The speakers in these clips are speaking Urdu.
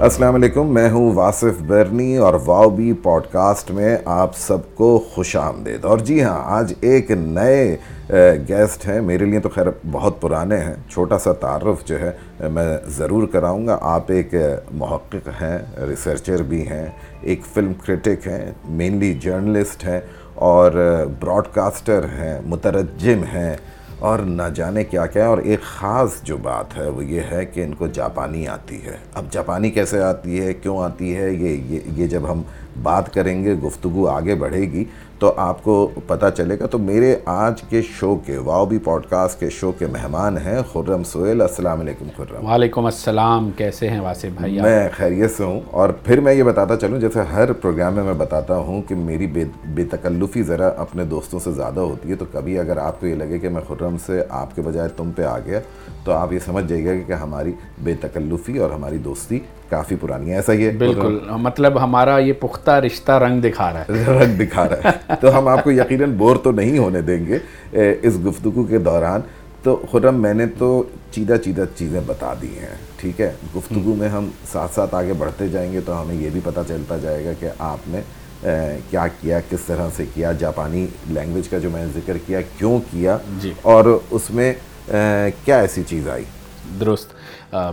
السلام علیکم، میں ہوں واصف برنی اور واؤ بی پوڈ کاسٹ میں آپ سب کو خوش آمدید۔ اور جی ہاں آج ایک نئے گیسٹ ہیں۔ میرے لیے تو خیر بہت پرانے ہیں۔ چھوٹا سا تعارف جو ہے، میں ضرور کراؤں گا۔ آپ ایک محقق ہیں، ریسرچر بھی ہیں، ایک فلم کرٹک ہیں، مینلی جرنلسٹ ہیں اور براڈ کاسٹر ہیں، مترجم ہیں۔ اور نہ جانے کیا کیا اور ایک خاص جو بات ہے وہ یہ ہے کہ ان کو جاپانی آتی ہے۔ اب جاپانی کیسے آتی ہے؟ کیوں آتی ہے؟ یہ یہ جب ہم بات کریں گے، گفتگو آگے بڑھے گی تو آپ کو پتہ چلے گا۔ تو میرے آج کے شو کے واؤ بی پوڈ کاسٹ کے شو کے مہمان ہیں خرم سہیل۔ السلام علیکم خرم۔ وعلیکم السلام۔ کیسے ہیں واسف بھائی میں خیریت سے ہوں۔ اور پھر میں یہ بتاتا چلوں جیسے ہر پروگرام میں میں بتاتا ہوں کہ میری بے بے تکلفی ذرا اپنے دوستوں سے زیادہ ہوتی ہے۔ تو کبھی اگر آپ کو یہ لگے کہ میں خرم سے آپ کے بجائے تم پہ آ گیا تو آپ یہ سمجھ جائیے گا کہ ہماری بے تکلفی اور ہماری دوستی کافی پرانی ہے ایسا ہی ہے۔ بالکل۔ مطلب ہمارا یہ پختہ رشتہ رنگ دکھا رہا ہے۔ رنگ دکھا رہا ہے۔ تو ہم آپ کو یقیناً بور تو نہیں ہونے دیں گے اس گفتگو کے دوران۔ تو خرم میں نے تو چیدہ چیدہ چیزیں بتا دی ہیں ٹھیک ہے؟ گفتگو میں ہم ساتھ ساتھ آگے بڑھتے جائیں گے تو ہمیں یہ بھی پتہ چلتا جائے گا کہ آپ نے کیا کیا کس طرح سے کیا جاپانی لینگویج کا جو میں نے ذکر کیا کیوں کیا؟ جی۔ اور اس میں کیا ایسی چیز آئی؟ درست۔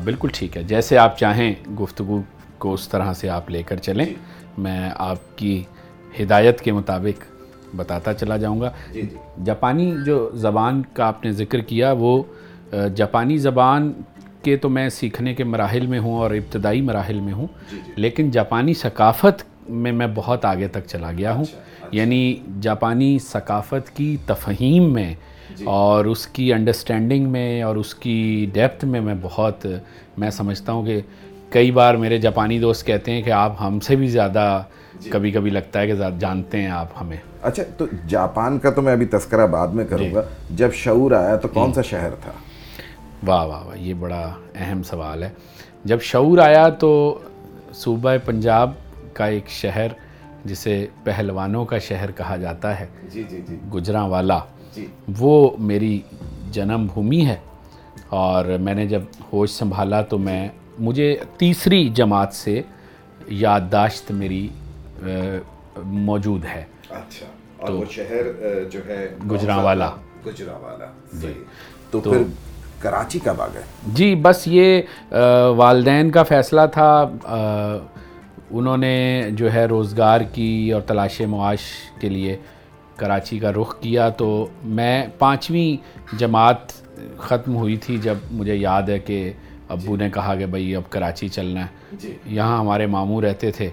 بالکل ٹھیک ہے۔ جیسے آپ چاہیں گفتگو کو اس طرح سے آپ لے کر چلیں میں آپ کی ہدایت کے مطابق بتاتا چلا جاؤں گا۔ جاپانی جو زبان کا آپ نے ذکر کیا وہ جاپانی زبان کے تو میں سیکھنے کے مراحل میں ہوں اور ابتدائی مراحل میں ہوں لیکن جاپانی ثقافت میں میں بہت آگے تک چلا گیا ہوں۔ یعنی جاپانی ثقافت کی تفہیم میں اور اس کی انڈرسٹینڈنگ میں اور اس کی ڈیپتھ میں میں بہت میں سمجھتا ہوں کہ کئی بار میرے جاپانی دوست کہتے ہیں کہ آپ ہم سے بھی زیادہ کبھی کبھی لگتا ہے کہ جانتے ہیں آپ ہمیں۔ اچھا تو جاپان کا تو میں ابھی تذکرہ بعد میں کروں گا۔ جب شعور آیا تو کون سا شہر تھا؟ واہ واہ واہ یہ بڑا اہم سوال ہے۔ جب شعور آیا تو صوبہ پنجاب کا ایک شہر جسے پہلوانوں کا شہر کہا جاتا ہے جی جی جی۔ گجراں والا جی وہ میری جنم بھومی ہے اور میں نے جب ہوش سنبھالا تو میں مجھے تیسری جماعت سے یادداشت میری موجود ہے۔ اچھا۔ اور وہ شہر جو ہے گجراں والا گجراں والا جی تو پھر کراچی کب آ گئے جی بس یہ والدین کا فیصلہ تھا۔ انہوں نے جو ہے روزگار کی اور تلاش معاش کے لیے کراچی کا رخ کیا تو میں پانچویں جماعت ختم ہوئی تھی جب مجھے یاد ہے کہ ابو نے کہا کہ بھائی اب کراچی چلنا ہے۔ یہاں ہمارے ماموں رہتے تھے۔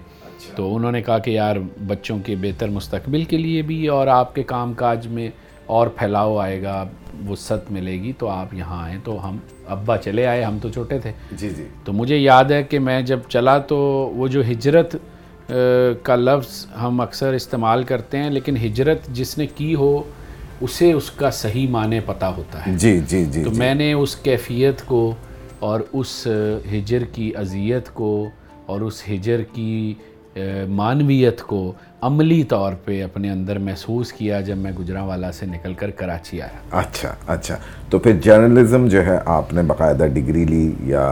تو انہوں نے کہا کہ یار بچوں کے بہتر مستقبل کے لیے بھی اور آپ کے کام کاج میں اور پھیلاؤ آئے گا وسعت ملے گی تو آپ یہاں آئیں۔ تو ہم ابا چلے آئے ہم تو چھوٹے تھے۔ جی جی۔ تو مجھے یاد ہے کہ میں جب چلا تو وہ جو ہجرت کا لفظ ہم اکثر استعمال کرتے ہیں لیکن ہجرت جس نے کی ہو اسے اس کا صحیح معنی پتہ ہوتا ہے۔ جی جی جی تو میں نے اس کیفیت کو اور اس ہجر کی اذیت کو اور اس ہجر کی معنویت کو عملی طور پہ اپنے اندر محسوس کیا جب میں گجرا والا سے نکل کر کراچی آیا۔ اچھا اچھا۔ تو پھر جرنلزم جو ہے آپ نے باقاعدہ ڈگری لی یا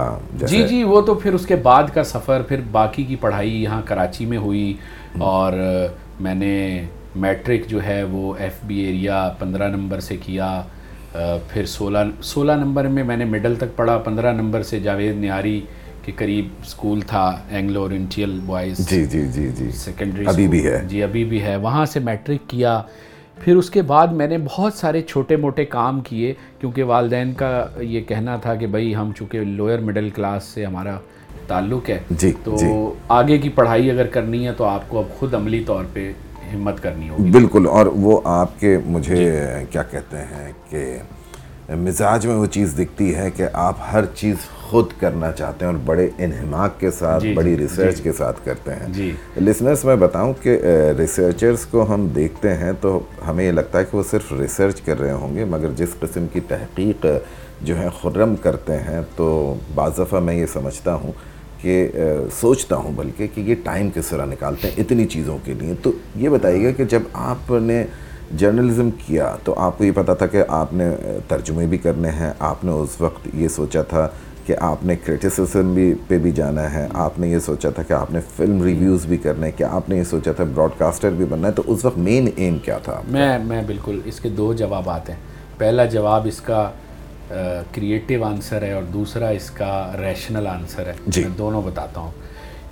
جی جی وہ تو پھر اس کے بعد کا سفر پھر باقی کی پڑھائی یہاں کراچی میں ہوئی اور میں نے میٹرک جو ہے وہ ایف بی ایریا پندرہ نمبر سے کیا۔ پھر سولہ سولہ نمبر میں میں نے مڈل تک پڑھا پندرہ نمبر سے جاوید نیاری۔ کے قریب اسکول تھا اینگلو اورینٹیل بوائز جی جی جی جی۔ سیکنڈری ابھی بھی ہے۔ جی ابھی بھی ہے۔ وہاں سے میٹرک کیا۔ پھر اس کے بعد میں نے بہت سارے چھوٹے موٹے کام کیے کیونکہ والدین کا یہ کہنا تھا کہ بھائی ہم چونکہ لوئر مڈل کلاس سے ہمارا تعلق ہے جی تو جی۔ آگے کی پڑھائی اگر کرنی ہے تو آپ کو اب خود عملی طور پہ ہمت کرنی ہوگی۔ بالکل اور وہ آپ کے مجھے کیا کہتے ہیں کہ مزاج میں وہ چیز دکھتی ہے کہ آپ ہر چیز خود کرنا چاہتے ہیں اور بڑے انہماک کے ساتھ جی، بڑی جی، ریسرچ جی۔ کے ساتھ کرتے ہیں۔ جی۔ لسنرس میں بتاؤں کہ ریسرچرز کو ہم دیکھتے ہیں تو ہمیں یہ لگتا ہے کہ وہ صرف ریسرچ کر رہے ہوں گے مگر جس قسم کی تحقیق جو ہے خرم کرتے ہیں تو بعض دفعہ میں یہ سمجھتا ہوں کہ سوچتا ہوں بلکہ کہ یہ ٹائم کس طرح نکالتے ہیں اتنی چیزوں کے لیے۔ تو یہ بتائیے گا کہ جب آپ نے جرنلزم کیا تو آپ کو یہ پتا تھا کہ آپ نے ترجمے بھی کرنے ہیں آپ نے اس وقت یہ سوچا تھا کہ آپ نے کرٹیسزم بھی پہ بھی جانا ہے آپ نے یہ سوچا تھا کہ آپ نے فلم ریویوز بھی کرنے کہ آپ نے یہ سوچا تھا براڈ کاسٹر بھی بننا ہے؟ تو اس وقت مین ایم کیا تھا میں میں بالکل اس کے دو جوابات ہیں۔ پہلا جواب اس کا کریٹیو آنسر ہے اور دوسرا اس کا ریشنل آنسر ہے۔ جی۔ میں دونوں بتاتا ہوں۔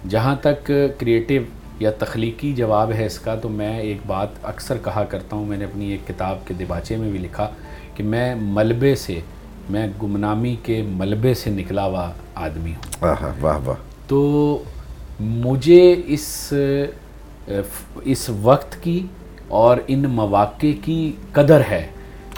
جہاں تک کریٹیو یا تخلیقی جواب ہے اس کا تو میں ایک بات اکثر کہا کرتا ہوں میں نے اپنی ایک کتاب کے دباچے میں بھی لکھا کہ میں ملبے سے میں گمنامی کے ملبے سے نکلا ہوا آدمی ہوں۔ واہ واہ۔ تو مجھے اس اس وقت کی اور ان مواقع کی قدر ہے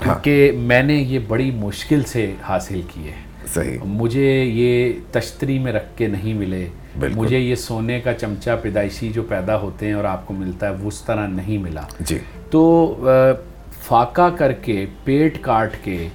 کیونکہ میں نے یہ بڑی مشکل سے حاصل کیے صحیح۔ مجھے یہ تشتری میں رکھ کے نہیں ملے۔ مجھے یہ سونے کا چمچہ پیدائشی جو پیدا ہوتے ہیں اور آپ کو ملتا ہے وہ اس طرح نہیں ملا۔ جی۔ تو فاقہ کر کے پیٹ کاٹ کے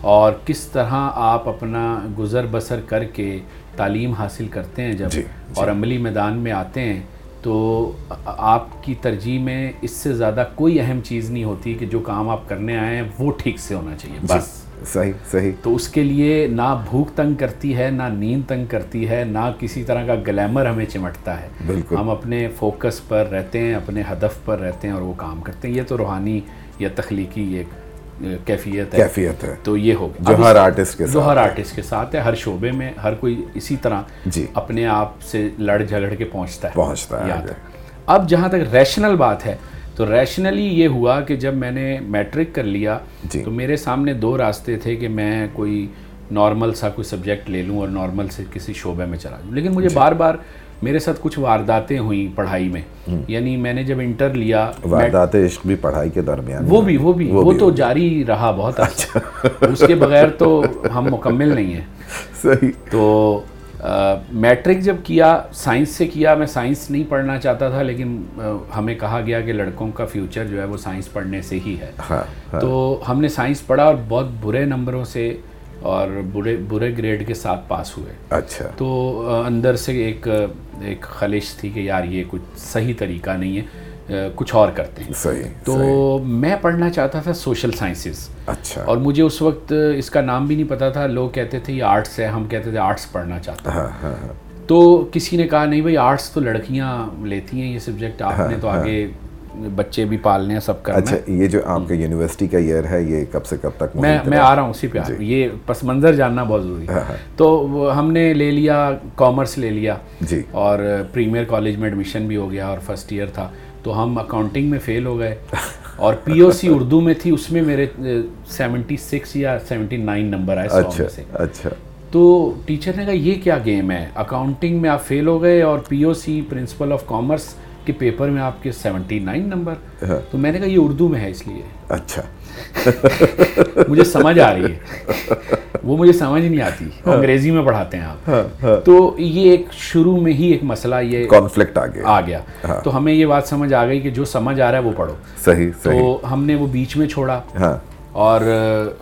اور کس طرح آپ اپنا گزر بسر کر کے تعلیم حاصل کرتے ہیں جب جی اور عملی میدان میں آتے ہیں تو آپ کی ترجیح میں اس سے زیادہ کوئی اہم چیز نہیں ہوتی کہ جو کام آپ کرنے آئے ہیں وہ ٹھیک سے ہونا چاہیے بس۔ صحیح صحیح۔ تو اس کے لیے نہ بھوک تنگ کرتی ہے نہ نیند تنگ کرتی ہے نہ کسی طرح کا گلیمر ہمیں چمٹتا ہے۔ بالکل۔ ہم اپنے فوکس پر رہتے ہیں اپنے ہدف پر رہتے ہیں اور وہ کام کرتے ہیں۔ یہ تو روحانی یا تخلیقی ایک کیفیت ہے۔ کیفیت ہے۔ تو یہ ہوگا۔ جو ہر آرٹسٹ کے جو ہر آرٹسٹ کے ساتھ ہے۔ ہر شعبے میں ہر کوئی اسی طرح جی۔ اپنے آپ سے لڑ جھگڑ کے پہنچتا ہے۔ پہنچتا ہے۔ اب جہاں تک ریشنل بات ہے تو ریشنلی یہ ہوا کہ جب میں نے میٹرک کر لیا جی۔ تو میرے سامنے دو راستے تھے کہ میں کوئی نارمل سا کوئی سبجیکٹ لے لوں اور نارمل سے کسی شعبے میں چلا جاؤں۔ لیکن مجھے بار بار میرے ساتھ کچھ وارداتیں ہوئیں پڑھائی میں۔ یعنی میں نے جب انٹر لیا واردات عشق بھی پڑھائی کے درمیان وہ بھی وہ بھی۔ وہ تو جاری رہا بہت اچھا۔ اس کے بغیر تو ہم مکمل نہیں ہیں۔ صحیح۔ تو میٹرک جب کیا سائنس سے کیا میں سائنس نہیں پڑھنا چاہتا تھا لیکن ہمیں کہا گیا کہ لڑکوں کا فیوچر جو ہے وہ سائنس پڑھنے سے ہی ہے۔ ہاں تو ہم نے سائنس پڑھا اور بہت برے نمبروں سے اور برے برے گریڈ کے ساتھ پاس ہوئے۔ اچھا۔ تو اندر سے ایک ایک خلش تھی کہ یار یہ کچھ صحیح طریقہ نہیں ہے۔ کچھ اور کرتے ہیں۔ صحیح تو میں پڑھنا چاہتا تھا سوشل سائنسز۔ اچھا۔ اور مجھے اس وقت اس کا نام بھی نہیں پتا تھا۔ لوگ کہتے تھے یہ آرٹس ہے ہم کہتے تھے آرٹس پڑھنا چاہتا ہاں ہاں ہاں۔ تو کسی نے کہا نہیں بھائی آرٹس تو لڑکیاں لیتی ہیں یہ سبجیکٹ آپ نے تو آگے بچے بھی پالنے ہیں سب کرنا اچھا یہ جو آپ کا یونیورسٹی کا ایئر ہے یہ کب سے کب تک میں میں آ رہا ہوں اسی پہ ہوں۔ یہ پس منظر جاننا بہت ضروری ہے۔ تو ہم نے لے لیا کامرس لے لیا۔ جی۔ اور پریمیئر کالج میں ایڈمیشن بھی ہو گیا اور فرسٹ ایئر تھا۔ تو ہم اکاؤنٹنگ میں فیل ہو گئے۔ اور پی او سی اردو میں تھی اس میں میرے سیونٹی سکس یا سیونٹی نائن نمبر آئے اچھا اچھا۔ تو ٹیچر نے کہا یہ کیا گیم ہے؟ اکاؤنٹنگ میں آپ فیل ہو گئے اور P O C principle of commerce کے پیپر میں آپ کے سیونٹی نائن نمبر تو میں نے کہا یہ اردو میں ہے اس لیے۔ اچھا۔ مجھے سمجھ آ رہی ہے۔ وہ مجھے سمجھ نہیں آتی۔ انگریزی میں پڑھاتے ہیں آپ۔ تو یہ ایک شروع میں ہی ایک مسئلہ یہ کانفلکٹ آ گیا۔ تو ہمیں یہ بات سمجھ آ گئی کہ جو سمجھ آ رہا ہے وہ پڑھو۔ صحیح تو ہم نے وہ بیچ میں چھوڑا۔ ہاں۔ اور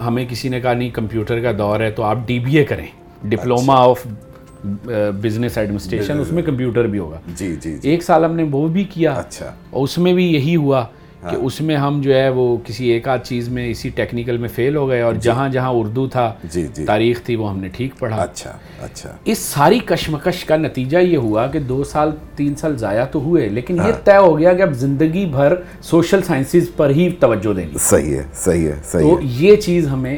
ہمیں کسی نے کہا نہیں کمپیوٹر کا دور ہے تو آپ ڈی بی اے کریں۔ ڈپلوما آف بزنس ایڈمنسٹریشن اس میں کمپیوٹر بھی ہوگا۔ جی جی جی۔ ایک سال ہم نے وہ بھی کیا۔ اچھا۔ اور اس میں بھی یہی ہوا کہ اس میں ہم جو ہے وہ کسی ایک آدھ چیز میں اسی ٹیکنیکل میں فیل ہو گئے اور جہاں جہاں اردو تھا جی جی۔ تاریخ تھی وہ ہم نے ٹھیک پڑھا۔ اچھا اچھا۔ اس ساری کشمکش کا نتیجہ یہ ہوا کہ دو سال تین سال ضائع تو ہوئے لیکن یہ طے ہو گیا کہ اب زندگی بھر سوشل سائنسز پر ہی توجہ دیں گے صحیح ہے صحیح ہے صحیح تو یہ چیز ہمیں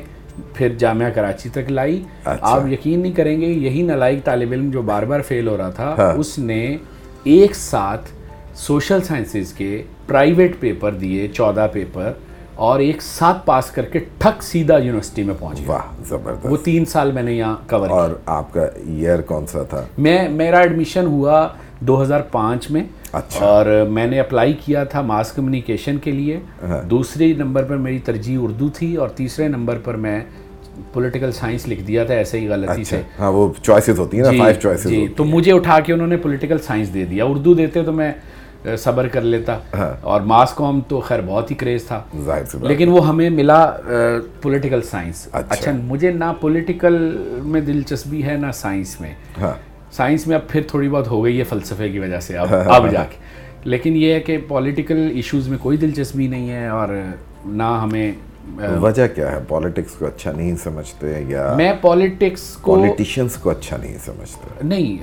پھر جامعہ کراچی تک لائی۔ آپ یقین نہیں کریں گے یہی نالائق طالب علم جو بار بار فیل ہو رہا تھا اس نے ایک ساتھ سوشل سائنسز کے پرائیویٹ پیپر دیے چودہ پیپر اور ایک ساتھ پاس کر کے ٹھک سیدھا یونیورسٹی میں پہنچ گیا۔ واہ زبردست۔ وہ تین سال میں نے یہاں کور اور آپ کا ایئر کون سا تھا؟ میں میرا ایڈمیشن ہوا دو ہزار پانچ میں۔ اچھا۔ اور میں نے اپلائی کیا تھا ماس کمیونیکیشن کے لیے۔ دوسرے نمبر پر میری ترجیح اردو تھی اور تیسرے نمبر پر میں پولیٹیکل سائنس لکھ دیا تھا ایسے ہی غلطی سے۔ ہاں وہ چوائسیز ہوتی ہیں نا فائیو چوائسیز جی۔ تو مجھے اٹھا کے انہوں نے پولیٹیکل سائنس دے دیا۔ اردو دیتے تو میں صبر کر لیتا۔ اور ماس کام تو خیر بہت ہی کریز تھا۔ لیکن وہ ہمیں ملا پولیٹیکل سائنس اچھا۔ مجھے نہ پولیٹیکل میں دلچسپی ہے نہ سائنس میں۔ ہاں۔ سائنس میں اب پھر تھوڑی بہت ہو گئی ہے فلسفے کی وجہ سے اب اب جا کے۔ لیکن یہ ہے کہ پولیٹیکل ایشوز میں کوئی دلچسپی نہیں ہے اور نہ ہمیں وجہ کیا ہے؟ پالیٹکس کو اچھا نہیں سمجھتے یا میں پالیٹکس کو پالیٹیشینس کو اچھا نہیں سمجھتے؟ نہیں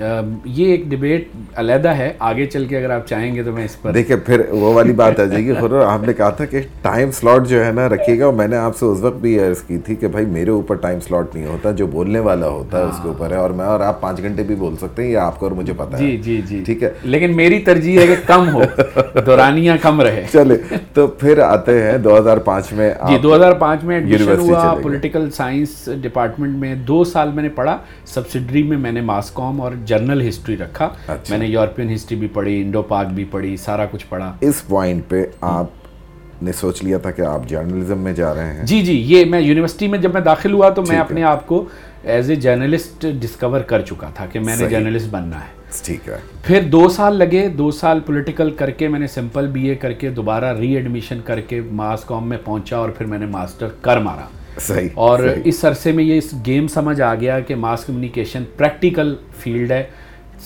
یہ ایک ڈبیٹ علیحدہ ہے۔ آگے چل کے اگر آپ چاہیں گے تو میں اس پر دیکھیں پھر وہ والی بات آ جائے گی۔ خور آپ نے کہا تھا کہ ٹائم سلاٹ جو ہے نا رکھیے گا۔ میں نے آپ سے اس وقت بھی عرض کی تھی کہ بھائی میرے اوپر ٹائم سلاٹ نہیں ہوتا جو بولنے والا ہوتا ہے اس کے اوپر ہے۔ اور میں اور آپ پانچ گھنٹے بھی بول سکتے ہیں یا آپ کو اور مجھے پتا ہے۔ جی جی جی۔ ٹھیک ہے۔ لیکن میری ترجیح ہے کہ کم ہو۔ دورانیاں کم رہے۔ چلے تو پھر آتے ہیں دو ہزار پانچ میں جی دو ہزار پانچ میں ایڈمیشن ہوا پولیٹیکل سائنس ڈپارٹمنٹ میں دو سال میں نے پڑھا سبسڈری میں میں نے ماس کام اور جرنل ہسٹری رکھا۔ میں نے یورپین ہسٹری بھی پڑھی انڈو پاک بھی پڑھی سارا کچھ پڑھا۔ اس پوائنٹ پہ آپ نے سوچ لیا تھا کہ آپ جرنلزم میں جا رہے ہیں؟ جی جی یہ میں یونیورسٹی میں جب میں داخل ہوا تو میں اپنے آپ کو ایز اے جرنلسٹ ڈسکور کر چکا تھا کہ میں نے جرنلسٹ بننا ہے۔ ٹھیک ہے۔ پھر دو سال لگے دو سال پولیٹیکل کر کے میں نے سمپل بی اے کر کے دوبارہ ری ایڈمیشن کر کے ماس کام میں پہنچا اور پھر میں نے ماسٹر کر مارا۔ صحیح اور اس عرصے میں یہ اس گیم سمجھ آ گیا کہ ماس کمیونیکیشن پریکٹیکل فیلڈ ہے۔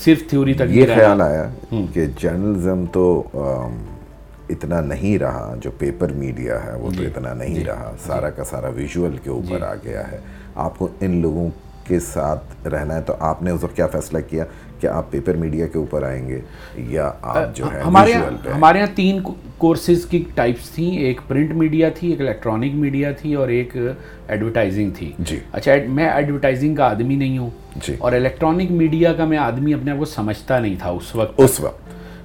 صرف تھیوری تک یہ خیال آیا کہ جرنلزم تو اتنا نہیں رہا جو پیپر میڈیا ہے وہ تو اتنا نہیں رہا۔ سارا کا سارا ویژول کے اوپر آ گیا ہے۔ آپ کو ان لوگوں کے ساتھ رہنا ہے تو آپ نے اس وقت کیا فیصلہ کیا کہ آپ پیپر میڈیا کے اوپر آئیں گے یا آپ جو ہے ہمارے ہمارے یہاں تین کورسز کی ٹائپس تھیں ایک پرنٹ میڈیا تھی ایک الیکٹرانک میڈیا تھی اور ایک ایڈورٹائزنگ تھی۔ جی۔ اچھا میں ایڈورٹائزنگ کا آدمی نہیں ہوں جی۔ اور الیکٹرانک میڈیا کا میں آدمی اپنے آپ کو سمجھتا نہیں تھا اس وقت۔ اس وقت۔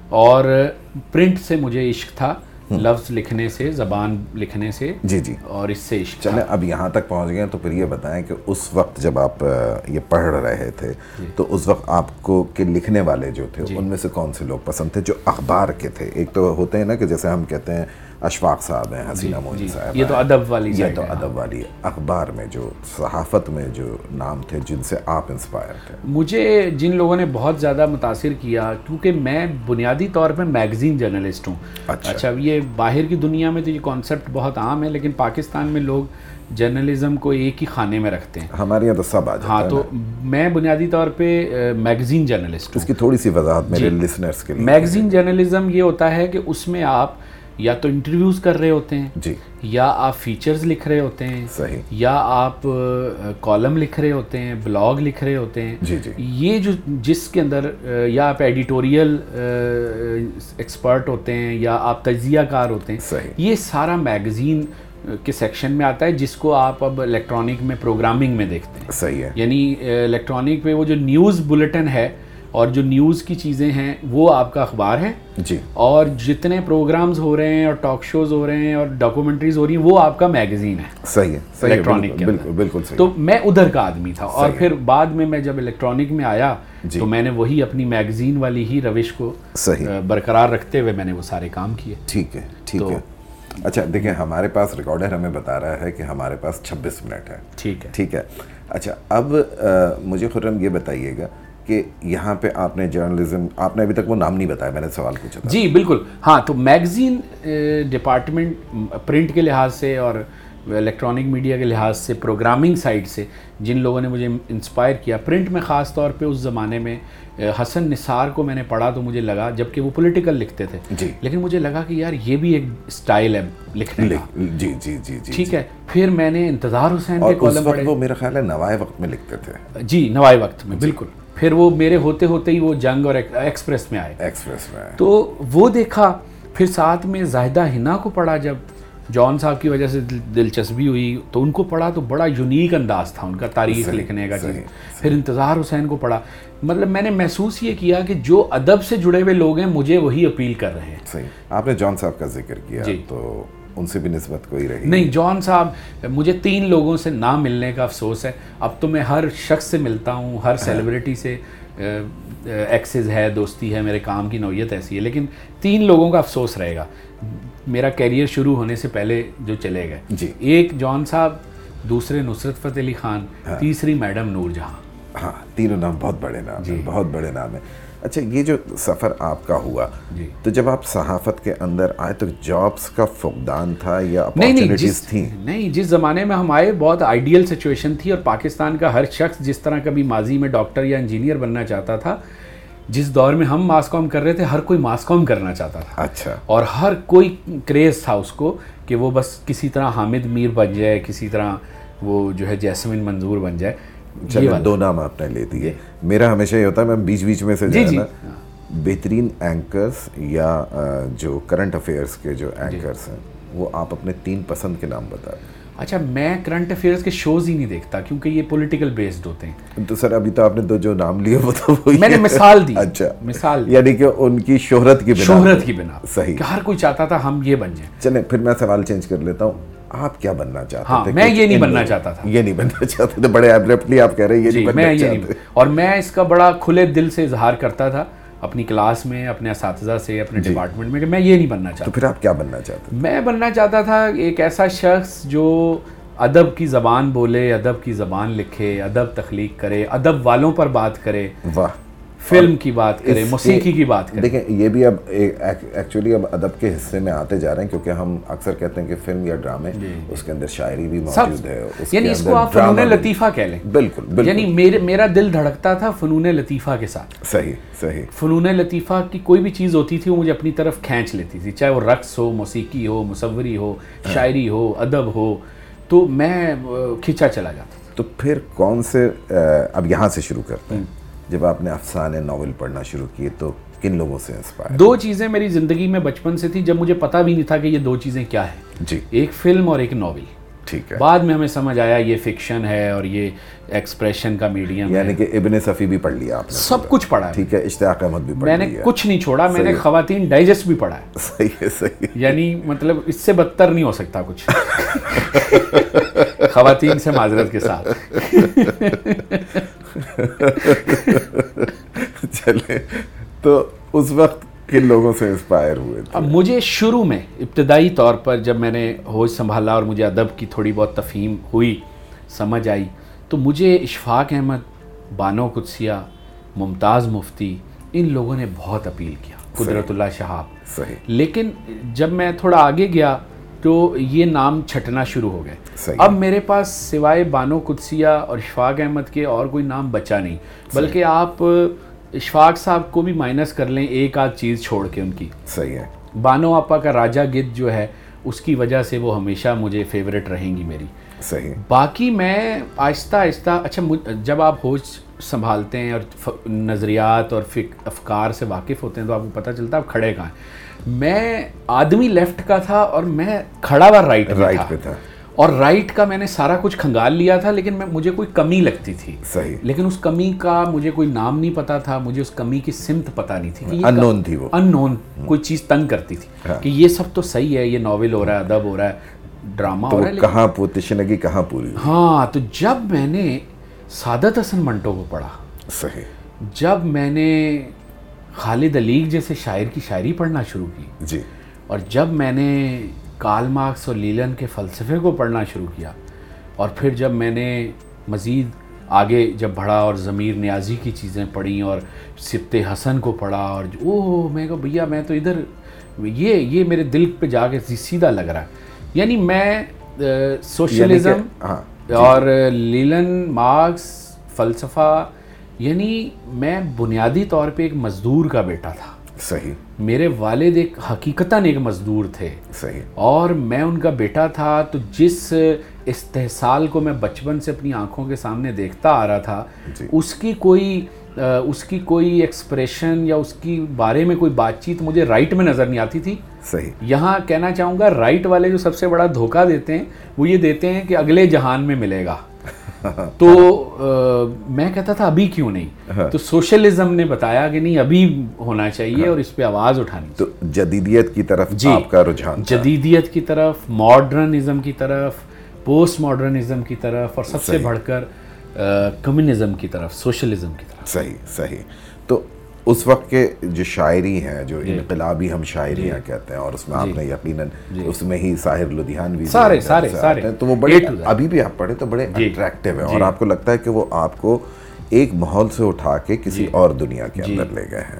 اور پرنٹ سے مجھے عشق تھا۔ لفظ لکھنے سے زبان لکھنے سے جی جی۔ اور اس سے عشق چلیں اب یہاں تک پہنچ گئے تو پھر یہ بتائیں کہ اس وقت جب آپ یہ پڑھ رہے تھے تو اس وقت آپ کو کہ لکھنے والے جو تھے ان میں سے کون سے لوگ پسند تھے جو اخبار کے تھے؟ ایک تو ہوتے ہیں نا کہ جیسے ہم کہتے ہیں اشفاق صاحب ہیں حسینہ موجی صاحب یہ تو ادب والی یہ تو ادب والی اخبار میں جو صحافت میں جو نام تھے جن سے آپ انسپائر تھے۔ مجھے جن لوگوں نے بہت زیادہ متاثر کیا کیونکہ میں بنیادی طور پہ میگزین جرنلسٹ ہوں۔ اچھا۔ یہ باہر کی دنیا میں تو یہ کانسیپٹ بہت عام ہے لیکن پاکستان میں لوگ جرنلزم کو ایک ہی خانے میں رکھتے ہیں۔ ہمارے یہاں تو سب آ ہاں تو میں بنیادی طور پہ میگزین جرنلسٹ اس کی تھوڑی سی وضاحت میرے لسنرس کے لیے۔ میگزین جرنلزم یہ ہوتا ہے کہ اس میں آپ یا تو انٹرویوز کر رہے ہوتے ہیں جی۔ یا آپ فیچرز لکھ رہے ہوتے ہیں صحیح۔ یا آپ کالم لکھ رہے ہوتے ہیں بلاگ لکھ رہے ہوتے ہیں۔ جی جی۔ یہ جو جس کے اندر یا آپ ایڈیٹوریل ایکسپرٹ ہوتے ہیں یا آپ تجزیہ کار ہوتے ہیں صحیح۔ یہ سارا میگزین کے سیکشن میں آتا ہے جس کو آپ اب الیکٹرانک میں پروگرامنگ میں دیکھتے ہیں۔ صحیح ہے۔ یعنی الیکٹرانک پہ وہ جو نیوز بلیٹن ہے اور جو نیوز کی چیزیں ہیں وہ آپ کا اخبار ہے جی۔ اور جتنے پروگرامز ہو رہے ہیں اور ٹاک شوز ہو رہے ہیں اور ڈاکومنٹریز ہو رہی ہیں وہ آپ کا میگزین ہے۔ صحیح ہے الیکٹرانک بالکل بالکل تو میں ادھر کا آدمی تھا اور پھر بعد میں میں جب الیکٹرانک میں آیا تو میں نے وہی اپنی میگزین والی ہی روش کو برقرار رکھتے ہوئے میں نے وہ سارے کام کیے۔ ٹھیک ہے ٹھیک ہے۔ اچھا دیکھیں ہمارے پاس ریکارڈر ہمیں بتا رہا ہے کہ ہمارے پاس چھبیس منٹ ہے۔ ٹھیک ہے۔ ٹھیک ہے۔ اچھا اب مجھے خرم یہ بتائیے گا کہ یہاں پہ آپ نے جرنلزم آپ نے ابھی تک وہ نام نہیں بتایا میں نے سوال پوچھا جی بالکل۔ ہاں تو میگزین ڈپارٹمنٹ پرنٹ کے لحاظ سے اور الیکٹرانک میڈیا کے لحاظ سے پروگرامنگ سائٹ سے جن لوگوں نے مجھے انسپائر کیا پرنٹ میں خاص طور پہ اس زمانے میں حسن نثار کو میں نے پڑھا تو مجھے لگا جبکہ وہ پولیٹیکل لکھتے تھے۔ جی۔ لیکن مجھے لگا کہ یار یہ بھی ایک سٹائل ہے لکھنے کا۔ جی جی جی جی ٹھیک ہے پھر میں نے انتظار حسین کے کالم پڑھے۔ وہ میرا خیال ہے نوائے وقت میں لکھتے تھے۔ جی نوائے وقت میں بالکل۔ پھر وہ میرے ہوتے ہوتے ہی وہ جنگ اور ایکسپریس میں آئے۔ ایکسپریس میں تو وہ دیکھا پھر ساتھ میں زاہدہ ہنا کو پڑھا جب جان صاحب کی وجہ سے دلچسپی ہوئی تو ان کو پڑھا تو بڑا یونیک انداز تھا ان کا تاریخ لکھنے کا چیز پھر انتظار حسین کو پڑھا۔ مطلب میں نے محسوس یہ کیا کہ جو ادب سے جڑے ہوئے لوگ ہیں مجھے وہی اپیل کر رہے ہیں۔ صحیح۔ آپ نے جان صاحب کا ذکر کیا تو ان سے بھی نسبت کوئی رہی نہیں جان صاحب مجھے تین لوگوں سے نہ ملنے کا افسوس ہے۔ اب تو میں ہر شخص سے ملتا ہوں ہر سیلیبریٹی سے ایکسز ہے دوستی ہے میرے کام کی نوعیت ایسی ہے لیکن تین لوگوں کا افسوس رہے گا۔ میرا کیریئر شروع ہونے سے پہلے جو چلے گئے۔ جی۔ ایک جان صاحب دوسرے نصرت فتح علی خان تیسری میڈم نور جہاں۔ ہاں تینوں نام بہت بڑے نام ہیں بہت بڑے نام ہیں۔ اچھا یہ جو سفر آپ کا ہوا تو جب آپ صحافت کے اندر آئے تو جابس کا فقدان تھا یا اپارچونیٹیز تھیں؟ نہیں جس زمانے میں ہم آئے بہت آئیڈیل سچویشن تھی اور پاکستان کا ہر شخص جس طرح کبھی ماضی میں ڈاکٹر یا انجینئر بننا چاہتا تھا جس دور میں ہم ماس کام کر رہے تھے ہر کوئی ماس کام کرنا چاہتا تھا۔ اچھا۔ اور ہر کوئی کریز تھا اس کو کہ وہ بس کسی طرح حامد میر بن جائے کسی طرح وہ جو ہے جیسمین منظور بن جائے۔ چلے دو نام آپ نے لے دیے. میرا ہمیشہ یہ ہوتا ہے میں بیچ بیچ میں سے جو ہے نا بہترین اینکرز یا جو کرنٹ افیئرس کے جو اینکرز ہیں وہ آپ اپنے تین پسند کے نام بتا دیں. اچھا میں کرنٹ افیئرس کے شوز ہی نہیں دیکھتا کیونکہ یہ پولیٹیکل بیسڈ ہوتے ہیں. تو سر ابھی تو آپ نے دو جو نام لیے وہ تو میں نے مثال دی اچھا. مثال یعنی کہ ان کی شہرت کی بنا شہرت کی بنا صحیح. ہر کوئی چاہتا تھا ہم یہ بن جائیں. چلیں پھر میں سوال چینج کر لیتا ہوں. آپ کیا بننا چاہتے ہاں تھے؟ میں یہ نہیں بننا چاہتا تھا۔ یہ نہیں بننا چاہتے تھے بڑے ایبرپٹلی آپ کہہ رہے ہیں یہ جی نہیں بننا نہیں چاہتے۔ اور میں اس کا بڑا کھلے دل سے اظہار کرتا تھا اپنی کلاس میں اپنے اساتذہ سے اپنے ڈپارٹمنٹ میں کہ میں یہ نہیں بننا چاہتا۔ تو پھر آپ کیا بننا چاہتے میں بننا چاہتا تھا ایک ایسا شخص جو ادب کی زبان بولے ادب کی زبان لکھے ادب تخلیق کرے ادب والوں پر بات کرے۔ واہ۔ فلم کی بات کرے موسیقی کی بات کرے دیکھیں یہ بھی اب ایکچولی اب ادب کے حصے میں آتے جا رہے ہیں کیونکہ ہم اکثر کہتے ہیں کہ فلم یا ڈرامے اس کے اندر شاعری بھی موجود ہے یعنی اس کو آپ فنون لطیفہ کہہ لیں۔ بالکل یعنی میرا دل دھڑکتا تھا فنون لطیفہ کے ساتھ۔ صحیح صحیح۔ فنون لطیفہ کی کوئی بھی چیز ہوتی تھی وہ مجھے اپنی طرف کھینچ لیتی تھی چاہے وہ رقص ہو موسیقی ہو مصوری ہو شاعری ہو ادب ہو تو میں کھینچا چلا جاتا تو پھر کون سے اب یہاں سے شروع کرتے ہیں۔ جب آپ نے افسانے ناول پڑھنا شروع کیے تو کن لوگوں سے انسپائر دو چیزیں میری زندگی میں بچپن سے تھی جب مجھے پتا بھی نہیں تھا کہ یہ دو چیزیں کیا ہیں۔ جی۔ ایک فلم اور ایک ناول۔ ٹھیک ہے۔ بعد میں ہمیں سمجھ آیا یہ فکشن ہے اور یہ ایکسپریشن کا میڈیم ہے۔ یعنی کہ ابن صفی بھی پڑھ لیا آپ نے۔ سب کچھ پڑھا ٹھیک ہے اشتیاق احمد بھی میں نے کچھ نہیں چھوڑا میں نے خواتین ڈائجسٹ بھی پڑھا ہے۔ صحیح ہے صحیح یعنی مطلب اس سے بدتر نہیں ہو سکتا کچھ۔ خواتین سے معذرت کے ساتھ۔ چلے تو اس وقت کن لوگوں سے انسپائر ہوئے تھے؟ مجھے شروع میں ابتدائی طور پر جب میں نے ہوش سنبھالا اور مجھے ادب کی تھوڑی بہت تفہیم ہوئی سمجھ آئی تو مجھے اشفاق احمد بانو قدسیہ ممتاز مفتی ان لوگوں نے بہت اپیل کیا قدرت اللہ شہاب۔ صحیح۔ لیکن جب میں تھوڑا آگے گیا تو یہ نام چھٹنا شروع ہو گئے۔ اب میرے پاس سوائے بانو قدسیہ اور اشفاق احمد کے اور کوئی نام بچا نہیں۔ بلکہ آپ اشفاق صاحب کو بھی مائنس کر لیں ایک آدھ چیز چھوڑ کے ان کی۔ صحیح ہے۔ بانو آپا کا راجہ گد جو ہے اس کی وجہ سے وہ ہمیشہ مجھے فیوریٹ رہیں گی میری۔ صحیح۔ باقی میں آہستہ آہستہ اچھا جب آپ ہوش سنبھالتے ہیں اور نظریات اور فک افکار سے واقف ہوتے ہیں تو آپ کو پتہ چلتا ہے آپ کھڑے کہاں ہیں۔ میں آدمی لیفٹ کا تھا اور میں کھڑا ہوا رائٹ رائٹ پہ تھا۔ اور رائٹ کا میں نے سارا کچھ کھنگال لیا تھا لیکن میں مجھے کوئی کمی لگتی تھی۔ صحیح۔ لیکن اس کمی کا مجھے کوئی نام نہیں پتا تھا مجھے اس کمی کی سمت پتا نہیں تھی ان نون تھی وہ۔ ان نون کوئی چیز تنگ کرتی تھی کہ یہ سب تو صحیح ہے یہ ناول ہو رہا ہے ادب ہو رہا ہے ڈرامہ تو ہو رہا ہے کہاں پوتشنگی کہاں پوری؟ ہاں تو جب میں نے سعادت حسن منٹو کو پڑھا صحیح۔ جب میں نے خالد علیگ جیسے شاعر کی شاعری پڑھنا شروع کی۔ جی۔ اور جب میں نے کارل مارکس اور لیلن کے فلسفے کو پڑھنا شروع کیا اور پھر جب میں نے مزید آگے جب بڑھا اور ضمیر نیازی کی چیزیں پڑھیں اور سبت حسن کو پڑھا اور اوہ میں کہا بھیا میں تو ادھر یہ یہ میرے دل پہ جا کے سیدھا لگ رہا ہے۔ یعنی میں سوشلزم ہاں۔ اور لیلن مارکس فلسفہ یعنی میں بنیادی طور پہ ایک مزدور کا بیٹا تھا۔ صحیح۔ میرے والد ایک حقیقتاً ایک مزدور تھے۔ صحیح۔ اور میں ان کا بیٹا تھا تو جس استحصال کو میں بچپن سے اپنی آنکھوں کے سامنے دیکھتا آ رہا تھا جی۔ اس کی کوئی اس کی کوئی ایکسپریشن یا اس کی بارے میں کوئی بات چیت مجھے رائٹ میں نظر نہیں آتی تھی۔ صحیح۔ یہاں کہنا چاہوں گا رائٹ والے جو سب سے بڑا دھوکہ دیتے ہیں وہ یہ دیتے ہیں کہ اگلے جہان میں ملے گا۔ تو میں کہتا تھا ابھی کیوں نہیں؟ تو سوشلزم نے بتایا کہ نہیں ابھی ہونا چاہیے اور اس پہ آواز اٹھانی۔ تو جدیدیت کی طرف جی۔ آپ کا رجحان جدیدیت کی طرف ماڈرنزم کی طرف پوسٹ ماڈرنزم کی طرف اور سب سے بڑھ کر کمیونزم کی طرف سوشلزم کی طرف۔ صحیح صحیح۔ تو اس وقت کے جو شاعری ہیں جو انقلابی ہم شاعریاں کہتے ہیں اور اس میں آپ نے یقیناً اس میں ہی ساحر لدھیانوی بھی سارے سارے سارے تو وہ بڑے ابھی بھی آپ پڑھیں تو بڑے اٹریکٹیو ہیں۔ اور آپ کو لگتا ہے کہ وہ آپ کو ایک ماحول سے اٹھا کے کسی اور دنیا کے اندر لے گئے ہیں۔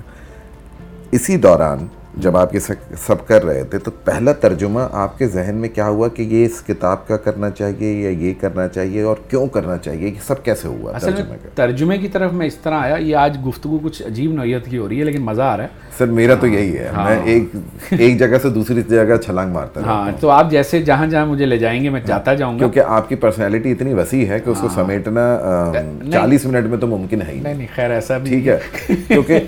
اسی دوران جب آپ یہ سب کر رہے تھے تو پہلا ترجمہ آپ کے ذہن میں کیا ہوا کہ یہ اس کتاب کا کرنا چاہیے یا یہ کرنا چاہیے اور کیوں کرنا چاہیے؟ یہ سب کیسے ہوا اصل میں ترجمے کی طرف میں اس طرح آیا یہ آج گفتگو کچھ عجیب نوعیت کی ہو رہی ہے لیکن مزہ آ رہا ہے۔ سر میرا تو یہی ہے میں ایک ایک جگہ سے دوسری جگہ چھلانگ مارتا ہاں تو آپ جیسے جہاں جہاں مجھے لے جائیں گے میں جاتا جاؤں گا۔ کیونکہ آپ کی پرسنالٹی اتنی وسیع ہے کہ اس کو سمیٹنا چالیس منٹ میں تو ممکن ہے ہی نہیں خیر ایسا بھی ٹھیک ہے۔ کیونکہ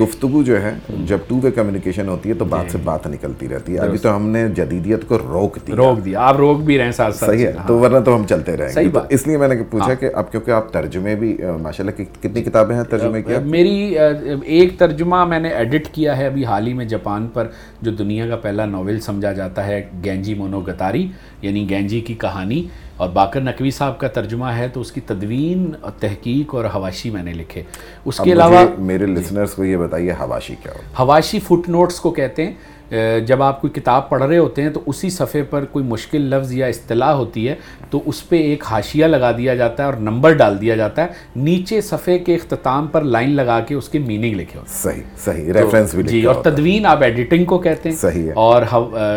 گفتگو جو ہے جب ٹو وے کمیونیکیشن ہوتی ہے تو بات سے بات نکلتی رہتی ہے۔ ابھی تو ہم نے جدیدیت کو روک دیا۔ روک دیا۔ آپ روک بھی رہے ساتھ صحیح ہے۔ تو ورنہ تو ہم چلتے رہیں گے۔ اس لیے میں نے پوچھا کہ اب کیونکہ آپ ترجمے بھی ماشاء اللہ کتنی کتابیں ہیں ترجمے کیا میری ایک ترجمہ میں نے ایڈٹ کیا ہے ابھی حال ہی میں جاپان پر جو دنیا کا پہلا ناول سمجھا جاتا ہے گینجی مونو گتاری یعنی گینجی کی کہانی۔ اور باقر نقوی صاحب کا ترجمہ ہے تو اس کی تدوین اور تحقیق اور حواشی میں نے لکھے۔ اس کے علاوہ میرے لسنرز کو یہ بتائیے حواشی کیا ہو حواشی فٹ نوٹس کو کہتے ہیں۔ جب آپ کوئی کتاب پڑھ رہے ہوتے ہیں تو اسی صفحے پر کوئی مشکل لفظ یا اصطلاح ہوتی ہے تو اس پہ ایک حاشیہ لگا دیا جاتا ہے اور نمبر ڈال دیا جاتا ہے۔ نیچے صفحے کے اختتام پر لائن لگا کے اس کے میننگ لکھے ہوتے صحیح صحیح ریفرنس بھی جی اور تدوین آپ ایڈیٹنگ کو کہتے ہیں۔ صحیح ہے۔ اور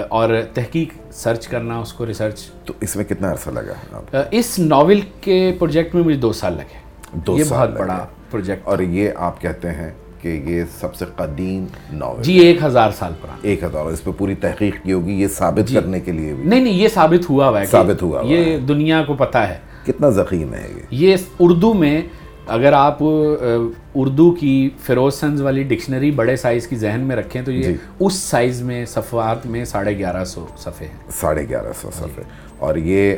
اور تحقیق سرچ کرنا اس کو ریسرچ تو اس میں کتنا عرصہ لگا؟ اس ناول کے پروجیکٹ میں مجھے دو سال لگے۔ دو یہ بہت بڑا پروجیکٹ اور یہ آپ کہتے ہیں کہ یہ سب سے قدیم ناول جی ایک ہزار سال پرانا۔ ایک ہزار اس پہ پوری تحقیق کی ہوگی یہ ثابت جی۔ کرنے کے لیے بھی۔ نہیں نہیں یہ ثابت ہوا ہوا ہے ثابت ہوا یہ دنیا کو پتا ہے۔ کتنا ضخیم ہے یہ۔ یہ اردو میں اگر آپ اردو کی فیروز سنز والی ڈکشنری بڑے سائز کی ذہن میں رکھیں تو یہ جی۔ اس سائز میں صفحات میں ساڑھے گیارہ سو صفحے ہیں۔ ساڑھے گیارہ سو صفحے۔ اور یہ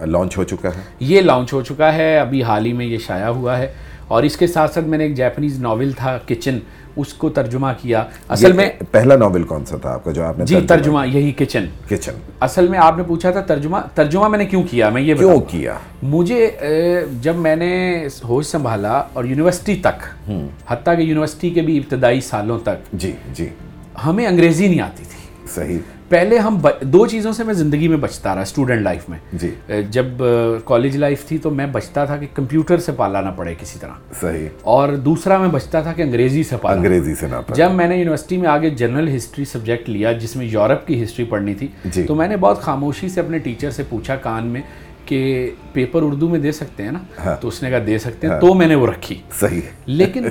لانچ ہو چکا ہے؟ یہ لانچ ہو چکا ہے۔ ابھی حال ہی میں یہ شائع ہوا ہے۔ اور اس کے ساتھ ساتھ میں نے ایک جیپنیز ناول تھا کچن اس کو ترجمہ کیا. اصل میں پہلا ناول کون سا تھا آپ کا جو آپ نے جی ترجمہ یہی کچن کچن اصل میں آپ نے پوچھا تھا ترجمہ ترجمہ میں نے کیوں کیا میں یہ کیوں کیا؟ مجھے جب میں نے ہوش سنبھالا اور یونیورسٹی تک حتیٰ کہ یونیورسٹی کے بھی ابتدائی سالوں تک جی جی. ہمیں انگریزی نہیں آتی تھی. صحیح. پہلے ہم دو چیزوں سے میں زندگی میں بچتا رہا اسٹوڈنٹ لائف میں۔ جی۔ جب کالج لائف تھی تو میں بچتا تھا کہ کمپیوٹر سے پالا نہ پڑے کسی طرح۔ صحیح۔ اور دوسرا میں بچتا تھا کہ انگریزی سے پالا انگریزی سے نہ جب میں نے یونیورسٹی میں آگے جنرل ہسٹری سبجیکٹ لیا جس میں یورپ کی ہسٹری پڑھنی تھی جی۔ تو میں نے بہت خاموشی سے اپنے ٹیچر سے پوچھا کان میں کہ پیپر اردو میں دے سکتے ہیں نا؟ ہاں۔ تو اس نے کہا دے سکتے ہیں ہاں۔ تو میں نے وہ رکھی۔ صحیح۔ لیکن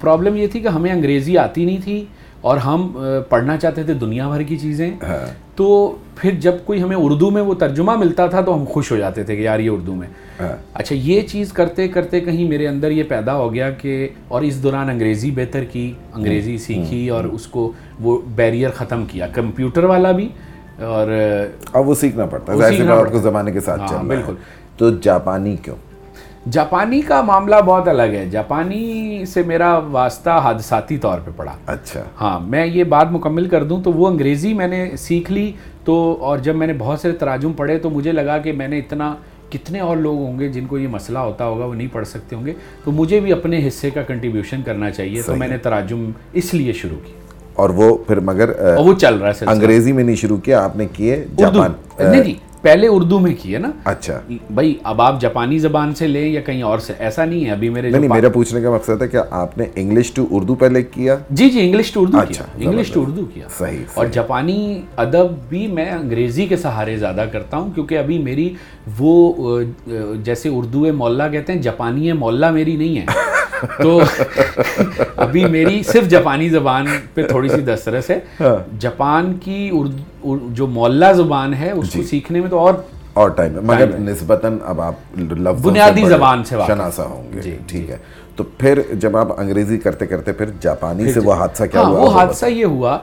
پرابلم یہ تھی کہ ہمیں انگریزی آتی نہیں تھی۔ اور ہم پڑھنا چاہتے تھے دنیا بھر کی چیزیں ہاں۔ تو پھر جب کوئی ہمیں اردو میں وہ ترجمہ ملتا تھا تو ہم خوش ہو جاتے تھے کہ یار یہ اردو میں۔ ہاں۔ اچھا یہ چیز کرتے کرتے کہیں میرے اندر یہ پیدا ہو گیا کہ اور اس دوران انگریزی بہتر کی انگریزی سیکھی اور اس کو وہ بیریئر ختم کیا۔ کمپیوٹر والا بھی اور اب وہ سیکھنا پڑتا ہے زمانے کے ساتھ ہاں، بالکل۔ تو جاپانی کیوں؟ جاپانی کا معاملہ بہت الگ ہے۔ جاپانی سے میرا واسطہ حادثاتی طور پہ پڑا۔ اچھا۔ ہاں میں یہ بات مکمل کر دوں تو وہ انگریزی میں نے سیکھ لی تو اور جب میں نے بہت سے تراجم پڑھے تو مجھے لگا کہ میں نے اتنا کتنے اور لوگ ہوں گے جن کو یہ مسئلہ ہوتا ہوگا وہ نہیں پڑھ سکتے ہوں گے۔ تو مجھے بھی اپنے حصے کا کنٹریبیوشن کرنا چاہیے۔ تو میں نے تراجم اس لیے شروع کی۔ اور وہ پھر مگر وہ چل رہا ہے انگریزی میں نہیں شروع کیا آپ نے کیے جاپان۔ نہیں۔ پہلے اردو میں کی ہے نا؟ اچھا۔ بھائی اب آپ جاپانی زبان سے لیں یا کہیں اور سے ایسا نہیں ہے۔ ابھی میرے نہیں میرا پوچھنے کا مقصد ہے کہ آپ نے انگلش ٹو اردو پہلے کیا؟ جی جی انگلش ٹو اردو کیا۔ انگلش ٹو اردو کیا۔ صحیح اور جاپانی ادب بھی میں انگریزی کے سہارے زیادہ کرتا ہوں کیونکہ ابھی میری وہ جیسے اردو مولا کہتے ہیں جاپانی مولا میری نہیں ہے۔ تو ابھی میری صرف جاپانی زبان پہ تھوڑی سی دسترس ہے۔ ہاں۔ جاپان کی جو مولا زبان ہے اس کو جی۔ سیکھنے میں تو اور اور ٹائم ہے۔ مگر نسبتاً اب آپ بنیادی زبان سے شناسا ہوں گے۔ جی ٹھیک ہے۔ تو پھر جب آپ انگریزی کرتے کرتے پھر جاپانی سے وہ حادثہ کیا ہاں، ہوا وہ حادثہ یہ ہوا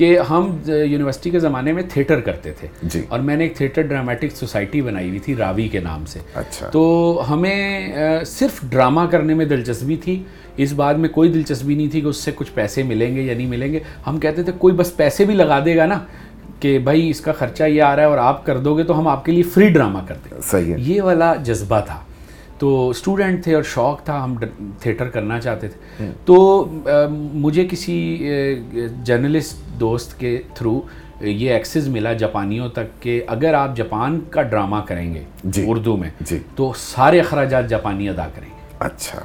کہ ہم یونیورسٹی کے زمانے میں تھیٹر کرتے تھے۔ جی۔ اور میں نے ایک تھیٹر ڈرامیٹک سوسائٹی بنائی ہوئی تھی راوی کے نام سے۔ اچھا۔ تو ہمیں صرف ڈرامہ کرنے میں دلچسپی تھی۔ اس بات میں کوئی دلچسپی نہیں تھی کہ اس سے کچھ پیسے ملیں گے یا نہیں ملیں گے۔ ہم کہتے تھے کوئی بس پیسے بھی لگا دے گا نا کہ بھائی اس کا خرچہ یہ آ رہا ہے اور آپ کر دو گے تو ہم آپ کے لیے فری ڈرامہ کرتے صحیح ہے۔ یہ والا جذبہ تھا۔ تو اسٹوڈنٹ تھے اور شوق تھا ہم تھیٹر کرنا چاہتے تھے۔ تو مجھے کسی جرنلسٹ دوست کے تھرو یہ ایکسیز ملا جاپانیوں تک کہ اگر آپ جاپان کا ڈرامہ کریں گے جی۔ اردو میں جی۔ تو سارے اخراجات جاپانی ادا کریں گے۔ اچھا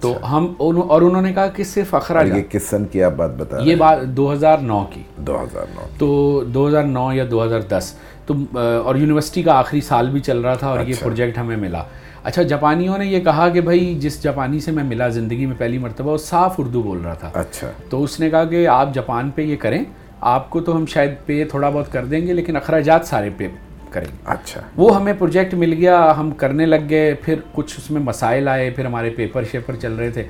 تو ہم اور انہوں نے کہا کہ صرف اخراج۔ یہ کس سن کی آپ بات بتا یہ بات دو ہزار نو کی۔ دو ہزار نو۔ تو دو ہزار نو یا دو ہزار دس۔ تو اور یونیورسٹی کا آخری سال بھی چل رہا تھا اور یہ پروجیکٹ ہمیں ملا۔ اچھا جاپانیوں نے یہ کہا کہ بھائی جس جاپانی سے میں ملا زندگی میں پہلی مرتبہ وہ صاف اردو بول رہا تھا۔ اچھا۔ تو اس نے کہا کہ آپ جاپان پہ یہ کریں۔ آپ کو تو ہم شاید پے تھوڑا بہت کر دیں گے لیکن اخراجات سارے پے کریں اچھا۔ وہ ہمیں پروجیکٹ مل گیا ہم کرنے لگ گئے پھر کچھ اس میں مسائل آئے پھر ہمارے پیپر شیپر چل رہے تھے۔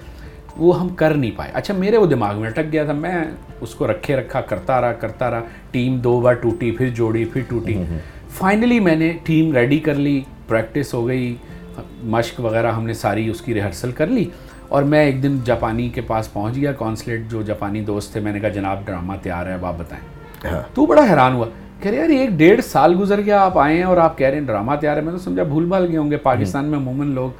وہ ہم کر نہیں پائے۔ اچھا میرے وہ دماغ میں اٹک گیا تھا میں اس کو رکھے رکھا کرتا رہا کرتا رہا۔ ٹیم دو بار ٹوٹی پھر جوڑی پھر ٹوٹی۔ فائنلی میں نے ٹیم ریڈی کر لی پریکٹس ہو گئی مشق وغیرہ ہم نے ساری اس کی ریہرسل کر لی۔ اور میں ایک دن جاپانی کے پاس پہنچ گیا کونسلیٹ جو جاپانی دوست تھے میں نے کہا جناب ڈرامہ تیار ہے اب آپ بتائیں۔ ہاں۔ تو بڑا حیران ہوا۔ کہہ رہے یار ایک ڈیڑھ سال گزر گیا آپ آئے ہیں اور آپ کہہ رہے ہیں ڈرامہ تیار ہے۔ میں تو سمجھا بھول بھال گئے ہوں گے۔ پاکستان میں عموماً لوگ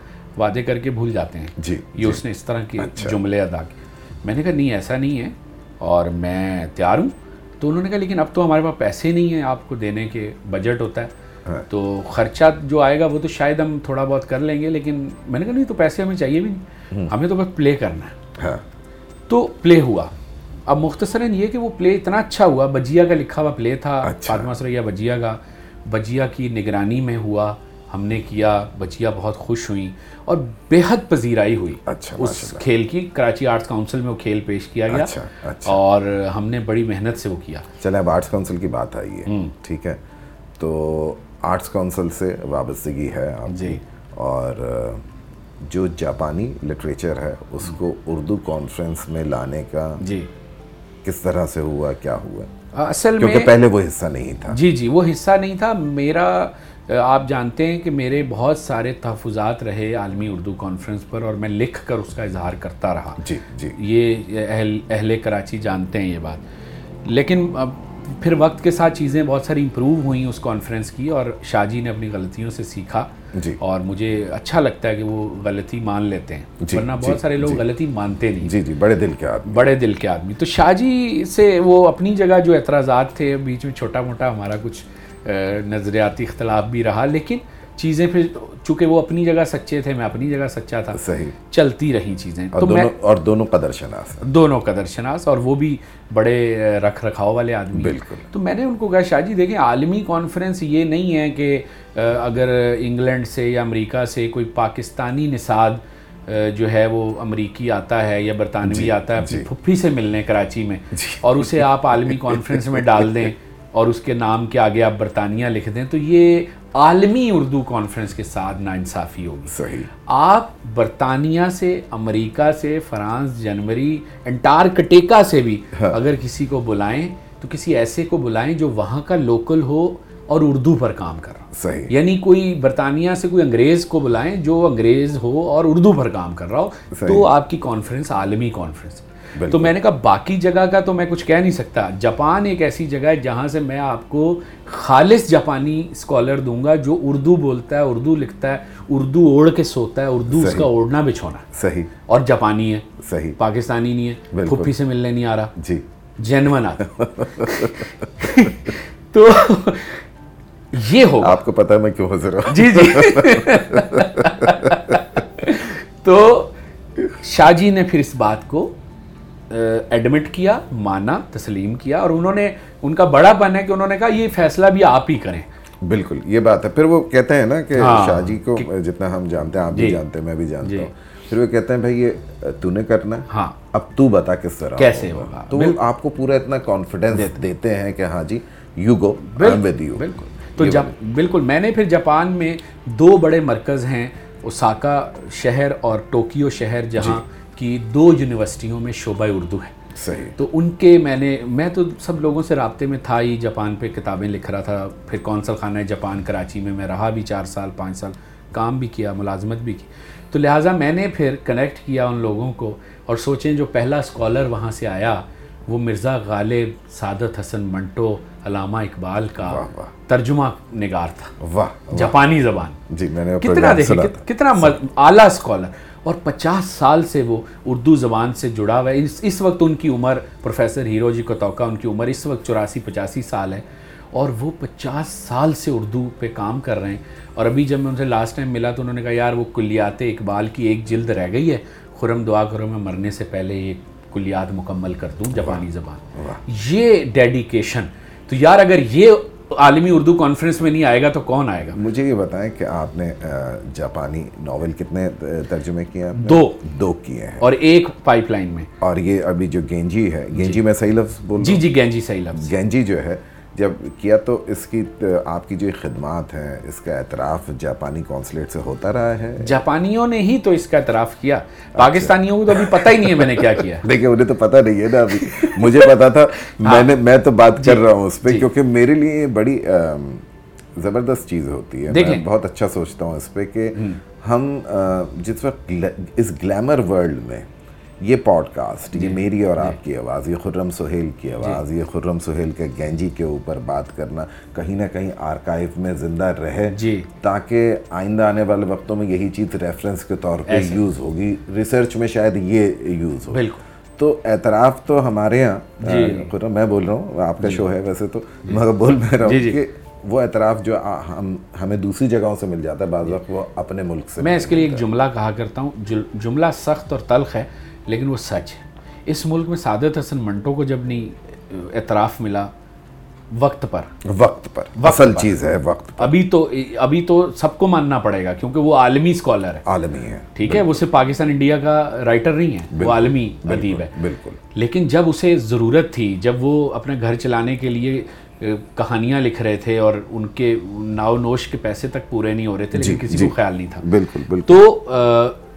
وعدے کر کے بھول جاتے ہیں۔ جی یہ اس نے اس طرح کے اچھا۔ جملے ادا کیے۔ میں نے کہا نہیں ایسا نہیں ہے۔ اور میں تیار ہوں۔ تو انہوں نے کہا لیکن اب تو ہمارے پاس پیسے نہیں ہیں آپ کو دینے کے بجٹ ہوتا ہے۔ تو خرچہ جو آئے گا وہ تو شاید ہم تھوڑا بہت کر لیں گے لیکن میں نے کہا نہیں تو پیسے ہمیں چاہیے بھی۔ نہیں ہمیں تو بس پلے کرنا ہے۔ ہاں۔ تو پلے ہوا۔ اب مختصراً یہ کہ وہ پلے اتنا اچھا ہوا بجیا کا لکھا ہوا پلے تھا اچھا۔ فاطمہ سریا بجیا کا۔ بجیا کی نگرانی میں ہوا ہم نے کیا بچیا بہت خوش ہوئیں اور بے حد پذیرائی ہوئی۔ اچھا اس کھیل کی کراچی آرٹس کاؤنسل میں وہ کھیل پیش کیا گیا۔ اچھا، اچھا۔ اور ہم نے بڑی محنت سے وہ کیا۔ چلے اب آرٹس کاؤنسل کی بات آئی ہے۔ ٹھیک ہے۔ تو آرٹس کاؤنسل سے وابستگی ہے جی۔ اور جو جاپانی لٹریچر ہے اس کو اردو کانفرنس میں لانے کا جی۔ کس طرح سے ہوا کیا ہوا؟ اصل میں کیونکہ پہلے وہ حصہ نہیں تھا۔ جی جی وہ حصہ نہیں تھا۔ میرا آپ جانتے ہیں کہ میرے بہت سارے تحفظات رہے عالمی اردو کانفرنس پر اور میں لکھ کر اس کا اظہار کرتا رہا۔ جی جی۔ یہ اہل اہل کراچی جانتے ہیں یہ بات۔ لیکن پھر وقت کے ساتھ چیزیں بہت ساری امپروو ہوئیں اس کانفرنس کی اور شاہ جی نے اپنی غلطیوں سے سیکھا جی۔ اور مجھے اچھا لگتا ہے کہ وہ غلطی مان لیتے ہیں۔ جی ورنہ جی بہت سارے لوگ جی۔ غلطی مانتے نہیں۔ جی جی بڑے دل کے آدمی۔ بڑے دل کے آدمی۔ تو شاہ جی سے وہ اپنی جگہ جو اعتراضات تھے بیچ میں چھوٹا موٹا ہمارا کچھ نظریاتی اختلاف بھی رہا لیکن چیزیں پھر چونکہ وہ اپنی جگہ سچے تھے میں اپنی جگہ سچا تھا صحیح چلتی رہی چیزیں اور تو میں دونوں اور دونوں قدر شناس دونوں قدر شناس اور وہ بھی بڑے رکھ رکھاؤ والے آدمی۔ بالکل تو میں نے ان کو کہا شاہ جی دیکھیں عالمی کانفرنس یہ نہیں ہے کہ اگر انگلینڈ سے یا امریکہ سے کوئی پاکستانی نصاد جو ہے وہ امریکی آتا ہے یا برطانوی آتا ہے اپنی جی۔ پھپھی سے ملنے کراچی میں جی۔ اور اسے آپ عالمی کانفرنس میں ڈال دیں اور اس کے نام کے آگے آپ برطانیہ لکھ دیں تو یہ عالمی اردو کانفرنس کے ساتھ ناانصافی ہوگی۔ صحیح۔ آپ برطانیہ سے امریکہ سے فرانس جنوری انٹارکٹیکا سے بھی اگر کسی کو بلائیں تو کسی ایسے کو بلائیں جو وہاں کا لوکل ہو اور اردو پر کام کر رہا صحیح۔ یعنی کوئی برطانیہ سے کوئی انگریز کو بلائیں جو انگریز ہو اور اردو پر کام کر رہا ہو۔ تو آپ کی کانفرنس عالمی کانفرنس۔ تو میں نے کہا باقی جگہ کا تو میں کچھ کہہ نہیں سکتا۔ جاپان ایک ایسی جگہ ہے جہاں سے میں آپ کو خالص جاپانی اسکالر دوں گا جو اردو بولتا ہے اردو لکھتا ہے اردو اوڑھ کے سوتا ہے اردو اس۔ کا اوڑھنا بچھونا۔ صحیح۔ اور جاپانی ہے۔ صحیح۔ پاکستانی نہیں ہے۔ پھپھی سے ملنے نہیں آ رہا۔ جی۔ جینون آتا۔ تو یہ ہوگا۔ آپ کو پتہ ہے میں کیوں حضر ہوں۔ جی جی۔ تو شاہ جی نے پھر اس بات کو ایڈمٹ کیا مانا تسلیم کیا اور انہوں نے ان کا بڑا پن ہے کہ انہوں نے کہا یہ فیصلہ بھی آپ ہی کریں۔ بالکل یہ بات ہے۔ پھر وہ کہتے ہیں نا کہ ہاں۔ شاہ جی کو جتنا ہم جانتے ہیں آپ بھی جی۔ جانتے ہیں میں بھی جانتا جی۔ ہوں۔ پھر وہ کہتے ہیں بھائی یہ تو نے کرنا ہے۔ ہاں۔ اب تو بتا کس طرح کیسے ہوگا؟ تو آپ کو پورا اتنا کانفیڈنس دیتے ہیں۔ کہ ہاں جی یو گو ود یو بالکل۔ تو جب بالکل میں نے پھر جاپان میں دو بڑے مرکز ہیں اوساکا شہر اور ٹوکیو شہر جہاں کی دو یونیورسٹیوں میں شعبہ اردو ہے۔ صحیح۔ تو ان کے میں نے میں تو سب لوگوں سے رابطے میں تھا ہی جاپان پہ کتابیں لکھ رہا تھا۔ پھر کونسل خانہ جاپان کراچی میں میں رہا بھی چار سال پانچ سال کام بھی کیا ملازمت بھی کی۔ تو لہٰذا میں نے پھر کنیکٹ کیا ان لوگوں کو اور سوچیں جو پہلا اسکالر وہاں سے آیا وہ مرزا غالب سعادت حسن منٹو علامہ اقبال کا واہ واہ۔ ترجمہ نگار تھا۔ واہ جاپانی زبان۔ جی میں نے کتنا دیکھیں کتنا اعلیٰ اسکالر اور پچاس سال سے وہ اردو زبان سے جڑا ہوا ہے۔ اس اس وقت ان کی عمر پروفیسر ہیرو جی کو توقع ان کی عمر اس وقت چوراسی پچاسی سال ہے۔ اور وہ پچاس سال سے اردو پہ کام کر رہے ہیں۔ اور ابھی جب میں ان سے لاسٹ ٹائم ملا تو انہوں نے کہا یار وہ کلیات اقبال کی ایک جلد رہ گئی ہے۔ خرم دعا کرو میں مرنے سے پہلے یہ کلیات مکمل کر دوں جاپانی زبان۔ یہ ڈیڈیکیشن تو یار اگر یہ عالمی اردو کانفرنس میں نہیں آئے گا تو کون آئے گا؟ مجھے یہ بتائیں کہ آپ نے جاپانی ناول کتنے ترجمے کیے ہیں دو۔ دو کیے ہیں۔ اور ایک پائپ لائن میں۔ اور یہ ابھی جو گینجی ہے گینجی میں صحیح لفظ بول جی جی گینجی صحیح لفظ۔ گینجی جو ہے جب کیا تو اس کی آپ کی جو خدمات ہیں اس کا اعتراف جاپانی کونسلیٹ سے ہوتا رہا ہے؟ جاپانیوں نے ہی تو اس کا اعتراف کیا۔ پاکستانیوں کو تو ابھی پتہ ہی نہیں ہے میں نے کیا کیا۔ دیکھیں انہیں تو پتہ نہیں ہے نا ابھی۔ مجھے پتا تھا میں نے میں تو بات کر رہا ہوں اس پہ کیونکہ میرے لیے بڑی زبردست چیز ہوتی ہے۔ میں بہت اچھا سوچتا ہوں اس پہ کہ ہم جس وقت اس گلیمر ورلڈ میں یہ پوڈ کاسٹ یہ میری اور آپ کی آواز یہ خرم سہیل کی آواز یہ خرم سہیل کے گینجی کے اوپر بات کرنا کہیں نہ کہیں آرکائیو میں زندہ رہے تاکہ آئندہ آنے والے وقتوں میں یہی چیز ریفرنس کے طور پہ یوز ہوگی۔ ریسرچ میں شاید یہ یوز ہو۔ تو اعتراف تو ہمارے یہاں خرم میں بول رہا ہوں آپ کا شو ہے ویسے تو۔ مگر بول میں رہا ہوں کہ وہ اعتراف جو ہم ہمیں دوسری جگہوں سے مل جاتا ہے بعض وقت وہ اپنے ملک سے میں اس کے لیے ایک جملہ کہا کرتا ہوں۔ جملہ سخت اور تلخ ہے۔ لیکن وہ سچ ہے۔ اس ملک میں سعادت حسن منٹو کو جب نہیں اعتراف ملا وقت پر۔ وقت پر۔ اصل چیز ہے وقت ابھی تو ابھی تو سب کو ماننا پڑے گا کیونکہ وہ عالمی اسکالر ہے۔ عالمی ہے۔ ٹھیک ہے وہ صرف پاکستان انڈیا کا رائٹر نہیں ہے وہ عالمی ادیب ہے۔ بالکل۔ لیکن جب اسے ضرورت تھی جب وہ اپنے گھر چلانے کے لیے کہانیاں لکھ رہے تھے اور ان کے ناو نوش کے پیسے تک پورے نہیں ہو رہے تھے لیکن جی، کسی جی۔ کو خیال نہیں تھا۔ بالکل بالکل۔ تو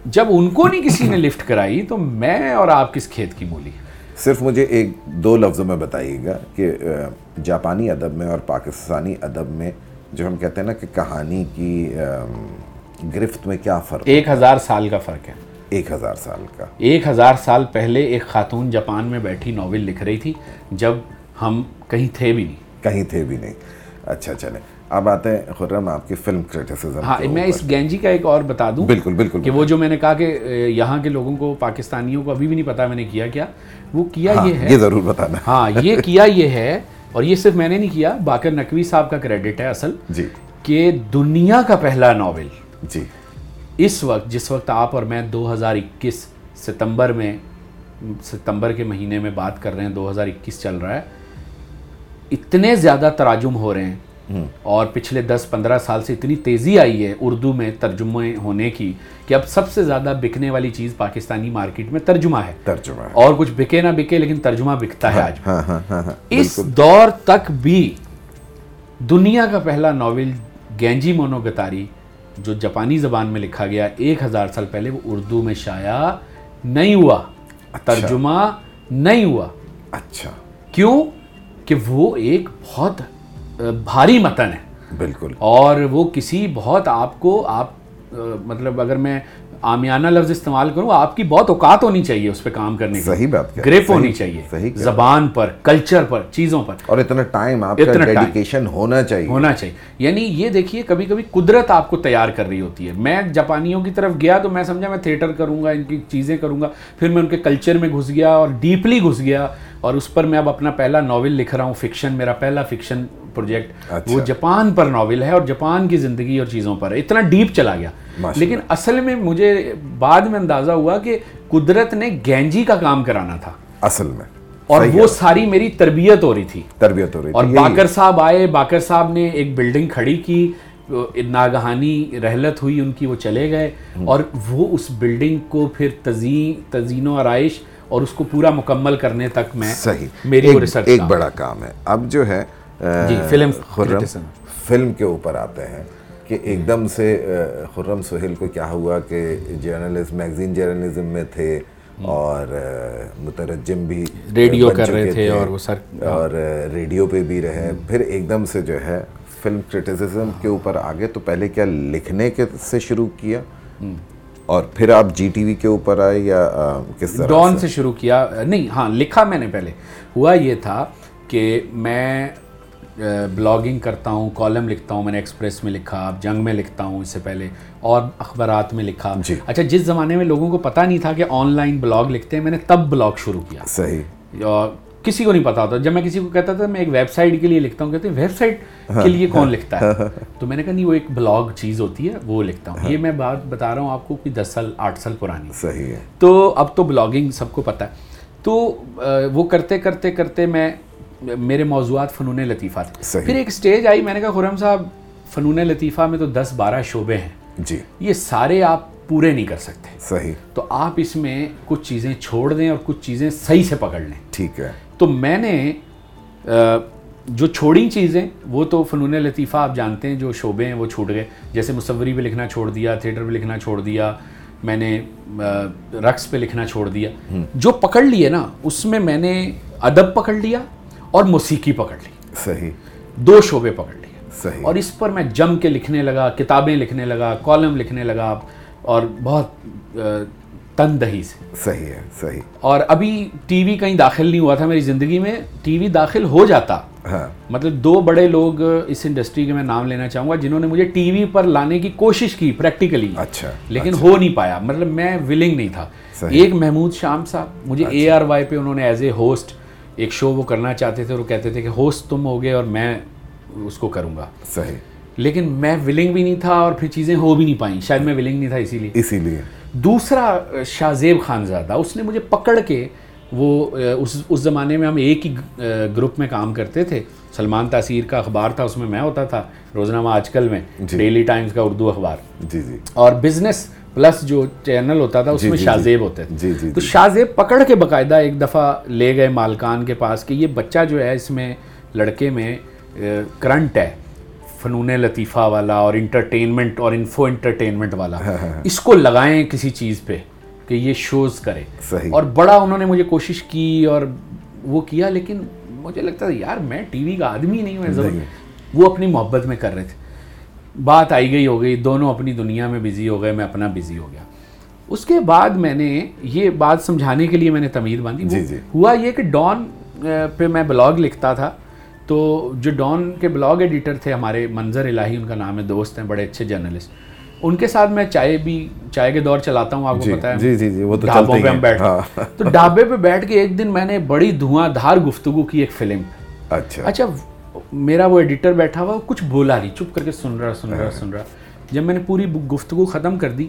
جب ان کو نہیں کسی نے لفٹ کرائی تو میں اور آپ کس کھیت کی مولی؟ صرف مجھے ایک دو لفظوں میں بتائیے گا کہ جاپانی ادب میں اور پاکستانی ادب میں جو ہم کہتے ہیں نا کہ کہانی کی گرفت میں کیا فرق ایک ہزار سال کا فرق ہے۔ ایک ہزار سال کا۔ ایک ہزار سال پہلے ایک خاتون جاپان میں بیٹھی ناول لکھ رہی تھی جب ہم کہیں تھے بھی نہیں۔ کہیں تھے بھی نہیں۔ اچھا چلیں۔ اب آتے ہیں خرم آپ کی فلم کریٹیسزم ہاں میں اس گینجی کا ایک اور بتا دوں بالکل بالکل کہ وہ جو میں نے کہا کہ یہاں کے لوگوں کو پاکستانیوں کو ابھی بھی نہیں پتا میں نے کیا کیا وہ کیا ہاں، یہ ہے؟ یہ ضرور بتانا۔ ہاں یہ کیا یہ ہے؟ اور یہ صرف میں نے نہیں کیا باقر نقوی صاحب کا کریڈٹ ہے اصل جی۔ کہ دنیا کا پہلا ناول۔ جی۔ اس وقت جس وقت آپ اور میں دو ہزار اکیس ستمبر میں ستمبر کے مہینے میں بات کر رہے ہیں دو ہزار اکیس چل رہا ہے اتنے زیادہ تراجم ہو رہے ہیں۔ اور پچھلے دس پندرہ سال سے اتنی تیزی آئی ہے اردو میں ترجمے ہونے کی کہ اب سب سے زیادہ بکنے والی چیز پاکستانی مارکیٹ میں ترجمہ ہے۔ ترجمہ اور کچھ بکے نہ بکے لیکن ترجمہ بکتا ہے آج۔ ہاں، ہاں، ہاں، اس دور تک بھی دنیا کا پہلا ناول گینجی مونو گتاری جو جاپانی زبان میں لکھا گیا ایک ہزار سال پہلے وہ اردو میں شائع نہیں ہوا۔ اچھا۔ ترجمہ نہیں ہوا۔ اچھا۔ کیوں؟ کہ وہ ایک بہت بھاری متن ہے۔ بالکل۔ اور وہ کسی بہت آپ کو آپ مطلب اگر میں آمیانہ لفظ استعمال کروں آپ کی بہت اوقات ہونی چاہیے اس پہ کام کرنے کی۔ صحیح بات گریپ ہونی چاہیے۔ زبان پر کلچر پر چیزوں پر۔ اور اتنا ٹائم آپ کا ڈیڈیکیشن ہونا چاہیے۔ ہونا چاہیے۔ یعنی یہ دیکھیے کبھی کبھی قدرت آپ کو تیار کر رہی ہوتی ہے۔ میں جاپانیوں کی طرف گیا تو میں سمجھا میں تھیٹر کروں گا ان کی چیزیں کروں گا۔ پھر میں ان کے کلچر میں گھس گیا اور ڈیپلی گھس گیا اور اس پر میں اب اپنا پہلا ناول لکھ رہا ہوں فکشن میرا پہلا فکشن۔ پروجیکٹ اچھا۔ وہ جاپان پر ناول ہے اور جاپان کی زندگی اور چیزوں پر ہے۔ اتنا ڈیپ چلا گیا۔ لیکن اصل میں مجھے بعد میں اندازہ ہوا کہ قدرت نے گینجی کا کام کرانا تھا۔ اصل میں۔ اور وہ ساری میری تربیت ہو رہی تھی۔ تربیت ہو رہی تھی اور باکر صاحب آئے باکر صاحب نے ایک بلڈنگ کھڑی کی ناگہانی رحلت ہوئی ان کی وہ چلے گئے۔ اور وہ اس بلڈنگ کو پھر تزئین تزئین و آرائش اور اس کو پورا مکمل کرنے تک میں صحیح۔ میری ایک, ایک بڑا کام ہے۔ اب جو ہے جی فلم خرم فلم کے اوپر آتے ہیں کہ ایک دم سے خرم سہیل کو کیا ہوا کہ جرنلسٹ میگزین جرنلزم میں تھے اور مترجم بھی ریڈیو کر رہے تھے اور وہ سر اور ریڈیو پہ بھی رہے۔ پھر ایک دم سے جو ہے فلم کرٹیسزم کے اوپر آگے تو پہلے کیا لکھنے کے سے شروع کیا؟ اور پھر آپ جی ٹی وی کے اوپر آئے یا کس طرح ڈان سے شروع کیا۔ نہیں ہاں لکھا میں نے پہلے۔ ہوا یہ تھا کہ میں بلاگنگ کرتا ہوں کالم لکھتا ہوں میں نے ایکسپریس میں لکھا جنگ میں لکھتا ہوں اس سے پہلے اور اخبارات میں لکھا۔ جی۔ اچھا جس زمانے میں لوگوں کو پتہ نہیں تھا کہ آن لائن بلاگ لکھتے ہیں میں نے تب بلاگ شروع کیا۔ صحیح۔ کسی کو نہیں پتا ہوتا۔ جب میں کسی کو کہتا تھا میں ایک ویب سائٹ کے لیے لکھتا ہوں کہتے ہیں ویب سائٹ کے لیے کون لکھتا ہے؟ تو میں نے کہا نہیں وہ ایک بلاگ چیز ہوتی ہے وہ لکھتا ہوں۔ یہ میں بات بتا رہا ہوں آپ کو کوئی دس سال آٹھ سال پرانی۔ صحیح ہے۔ تو اب تو بلاگنگ سب کو پتہ ہے۔ تو وہ کرتے کرتے کرتے میں میرے موضوعات فنون لطیفہ تھے۔ پھر ایک سٹیج آئی میں نے کہا خرم صاحب فنون لطیفہ میں تو دس بارہ شعبے ہیں۔ جی۔ یہ سارے آپ پورے نہیں کر سکتے۔ صحیح۔ تو آپ اس میں کچھ چیزیں چھوڑ دیں اور کچھ چیزیں صحیح سے پکڑ لیں۔ ٹھیک ہے۔ تو میں نے جو چھوڑی چیزیں وہ تو فنون لطیفہ آپ جانتے ہیں جو شعبے ہیں وہ چھوٹ گئے۔ جیسے مصوری پہ لکھنا چھوڑ دیا تھیٹر پہ لکھنا چھوڑ دیا میں نے رقص پہ لکھنا چھوڑ دیا۔ جو پکڑ لیے نا اس میں میں نے ادب پکڑ لیا اور موسیقی پکڑ لی۔ صحیح۔ دو شعبے پکڑ لیے۔ صحیح۔ اور اس پر میں جم کے لکھنے لگا کتابیں لکھنے لگا کالم لکھنے لگا اور بہت تن دہی سے۔ صحیح ہے صحیح۔ اور ابھی ٹی وی کہیں داخل نہیں ہوا تھا میری زندگی میں ٹی وی داخل ہو جاتا۔ ہاں۔ مطلب دو بڑے لوگ اس انڈسٹری کے میں نام لینا چاہوں گا جنہوں نے مجھے ٹی وی پر لانے کی کوشش کی پریکٹیکلی۔ اچھا لیکن ہو نہیں پایا۔ مطلب میں ولنگ نہیں تھا۔ ایک محمود شام صاحب مجھے اے آر وائی پہ انہوں نے ایز اے ہوسٹ ایک شو وہ کرنا چاہتے تھے اور وہ کہتے تھے کہ ہوسٹ تم ہوگے اور میں اس کو کروں گا۔ صحیح۔ لیکن میں ولنگ بھی نہیں تھا اور پھر چیزیں ہو بھی نہیں پائیں۔ شاید میں ولنگ نہیں تھا اسی لیے۔ اسی لیے۔ دوسرا شاہ زیب خان زادہ اس نے مجھے پکڑ کے وہ اس اس زمانے میں ہم ایک ہی گروپ میں کام کرتے تھے۔ سلمان تاثیر کا اخبار تھا اس میں میں ہوتا تھا روزنامہ آج کل میں ڈیلی ٹائمز کا اردو اخبار۔ جی جی۔ اور بزنس پلس جو چینل ہوتا تھا اس میں شاہ زیب ہوتے تھے۔ جی جی تو شاہ زیب پکڑ کے باقاعدہ ایک دفعہ لے گئے مالکان کے پاس کہ یہ بچہ جو ہے اس میں لڑکے میں کرنٹ ہے فنون لطیفہ والا اور انٹرٹینمنٹ اور انفو انٹرٹینمنٹ والا۔ اس کو لگائیں کسی چیز پہ کہ یہ شوز کرے۔ اور بڑا انہوں نے مجھے کوشش کی اور وہ کیا لیکن مجھے لگتا تھا یار میں ٹی وی کا آدمی نہیں ہوں وہ اپنی محبت میں کر رہے تھے۔ بات آئی گئی ہو گئی دونوں اپنی دنیا میں بزی ہو گئے میں اپنا بزی ہو گیا۔ اس کے بعد میں نے یہ بات سمجھانے کے لیے میں نے تمید باندھی۔ جی جی۔ ہوا یہ کہ ڈان پہ میں بلاگ لکھتا تھا۔ تو جو ڈان کے بلاگ ایڈیٹر تھے ہمارے منظر الہی ان کا نام ہے دوست ہیں بڑے اچھے جرنلسٹ۔ ان کے ساتھ میں چائے بھی چائے کے دور چلاتا ہوں آپ کو پتا ہے۔ جی جی جی وہ تو ڈھابوں پہ ہم بیٹھ تو ڈھابے پہ بیٹھ کے ایک دن میں نے بڑی دھواں دھار گفتگو کی ایک فلم۔ اچھا۔ اچھا میرا وہ ایڈیٹر بیٹھا ہوا کچھ بولا نہیں چپ کر کے سن رہا سن رہا سن رہا۔ جب میں نے پوری گفتگو ختم کر دی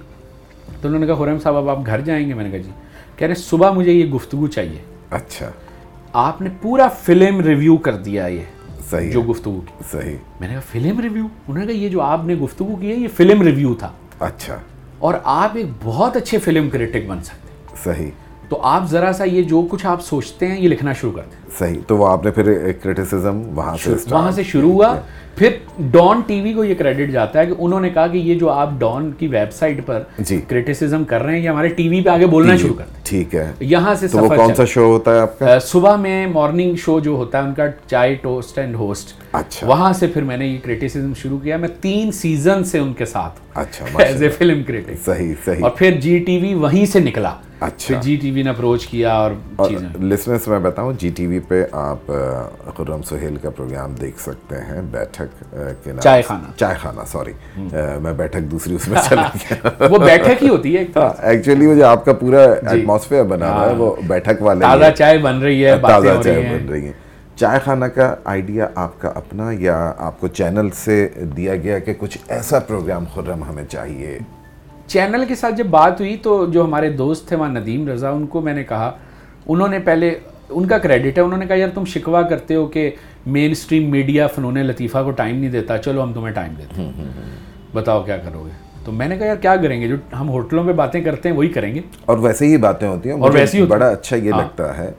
تو انہوں نے کہا خرم صاحب اب آپ گھر جائیں گے؟ میں نے کہا جی۔ کہہ رہے صبح مجھے یہ گفتگو چاہیے۔ اچھا۔ آپ نے پورا فلم ریویو کر دیا یہ صحیح۔ جو گفتگو کی۔ صحیح۔ میں نے کہا فلم ریویو انہوں نے کہا یہ جو آپ نے گفتگو کی ہے یہ فلم ریویو تھا۔ اچھا۔ اور آپ ایک بہت اچھے فلم کریٹک بن سکتے۔ صحیح۔ تو آپ ذرا سا یہ جو کچھ آپ سوچتے ہیں یہ لکھنا شروع کر دیں۔ صحیح تو وہ آپ نے پھر ایک کرٹیسزم وہاں سے وہاں سے شروع ہوا۔ پھر ڈان ٹی وی کو یہ کریڈٹ جاتا ہے کہ انہوں نے کہا کہ یہ جو آپ ڈان کی ویب سائٹ پر جی۔ کرٹیسزم کر رہے ہیں یہ ہمارے ٹی وی پہ آگے بولنا شروع کر دیں۔ ٹھیک ہے۔ یہاں سے تو وہ کون سا شو ہوتا ہے آپ کا؟ صبح میں مارننگ شو جو ہوتا ہے ان کا چائے ٹوسٹ اینڈ ہوسٹ اچھا۔ وہاں سے پھر میں نے یہ کریٹیسزم شروع کیا۔ میں تین سیزن سے ان کے ساتھ اچھا ایز اے فلم کریٹک صحیح صحیح۔ اور پھر جی ٹی وی وہیں سے نکلا۔ اچھا۔ جی ٹی وی نے اپروچ کیا اور لسنرس میں بتاؤں جی ٹی وی پہ آپ خرم سہیل کا پروگرام دیکھ سکتے ہیں بیٹھک کے نام چائے خانہ۔ چائے خانہ سوری۔ میں بیٹھک دوسری اس میں چلا گیا۔ وہ بیٹھک ہی ہوتی ہے ایک ایکچولی وہ جو آپ کا پورا ایٹماسفیئر بنا ہوا ہے وہ بیٹھک والے تازہ چائے بن رہی ہے تازہ چائے بن رہی ہے چائے خانہ کا آئیڈیا آپ کا اپنا یا آپ کو چینل سے دیا گیا کہ کچھ ایسا پروگرام خرم ہمیں چاہیے؟ چینل کے ساتھ جب بات ہوئی تو جو ہمارے دوست تھے وہاں ندیم رضا ان کو میں نے کہا۔ انہوں نے پہلے ان کا کریڈٹ ہے انہوں نے کہا یار تم شکوا کرتے ہو کہ مین اسٹریم میڈیا فنون لطیفہ کو ٹائم نہیں دیتا۔ چلو ہم تمہیں ٹائم دیتے ہیں۔ بتاؤ کیا کرو گے؟ تو میں نے کہا یار کیا کریں گے؟ جو ہم ہوٹلوں پہ باتیں کرتے ہیں وہی کریں گے۔ اور ویسے ہی باتیں ہوتی ہیں۔ اور ویسے ہی بڑا اچھا یہ لگتا ہے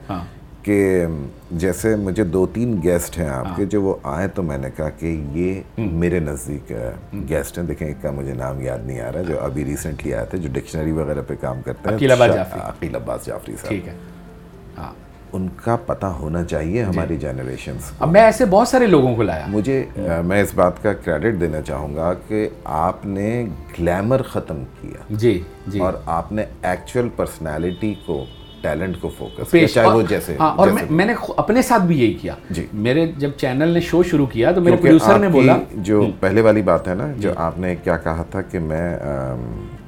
کہ جیسے مجھے دو تین گیسٹ ہیں آپ کے جو وہ آئے تو میں نے کہا کہ یہ میرے نزدیک گیسٹ ہیں۔ دیکھیں ایک کا مجھے نام یاد نہیں آ رہا جو ابھی ریسنٹلی آئے تھے جو ڈکشنری وغیرہ پہ کام کرتے ہیں۔ عقیل عباس جعفری صاحب۔ ٹھیک ہے۔ ہاں۔ ان کا پتہ ہونا چاہیے ہماری جنریشن اب میں ایسے بہت سارے لوگوں کو لایا۔ مجھے میں اس بات کا کریڈٹ دینا چاہوں گا کہ آپ نے گلیمر ختم کیا۔ جی جی۔ اور آپ نے ایکچوئل پرسنالٹی کو ٹیلنٹ کو فوکس کیا چاہے وہ جیسے ہاں اور میں نے اپنے ساتھ بھی یہی کیا۔ جی۔ میرے جب چینل نے شو شروع کیا تو میرے پروڈیوسر نے بولا۔ جو پہلے والی بات ہے نا جو آپ نے کیا کہا تھا کہ میں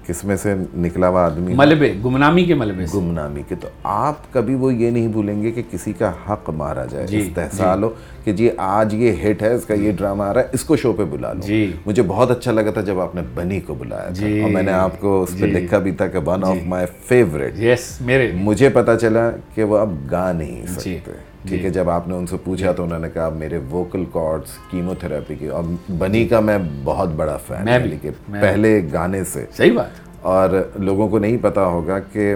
کس میں سے نکلا ہوا آدمی؟ ملبے گمنامی کے ملبے سے۔ گمنامی کے تو آپ کبھی وہ یہ نہیں بھولیں گے کہ کسی کا حق مارا جائے جی، استحصال ہو کہ جی آج یہ ہٹ ہے اس کا یہ ڈرامہ آ رہا ہے اس کو شو پہ بلا لو۔ جی۔ مجھے بہت اچھا لگا تھا جب آپ نے بنی کو بلایا تھا۔ جی، اور میں نے آپ کو اس پہ جی۔ لکھا بھی تھا کہ ون آف مائی فیوریٹ میرے۔ مجھے پتا چلا کہ وہ اب گا نہیں جی، سکتے۔ ٹھیک ہے جب آپ نے ان سے پوچھا تو انہوں نے کہا میرے ووکل کارڈز کیمو تھراپی کی اور بنی کا میں بہت بڑا فین کہ پہلے گانے سے۔ صحیح بات۔ اور لوگوں کو نہیں پتا ہوگا کہ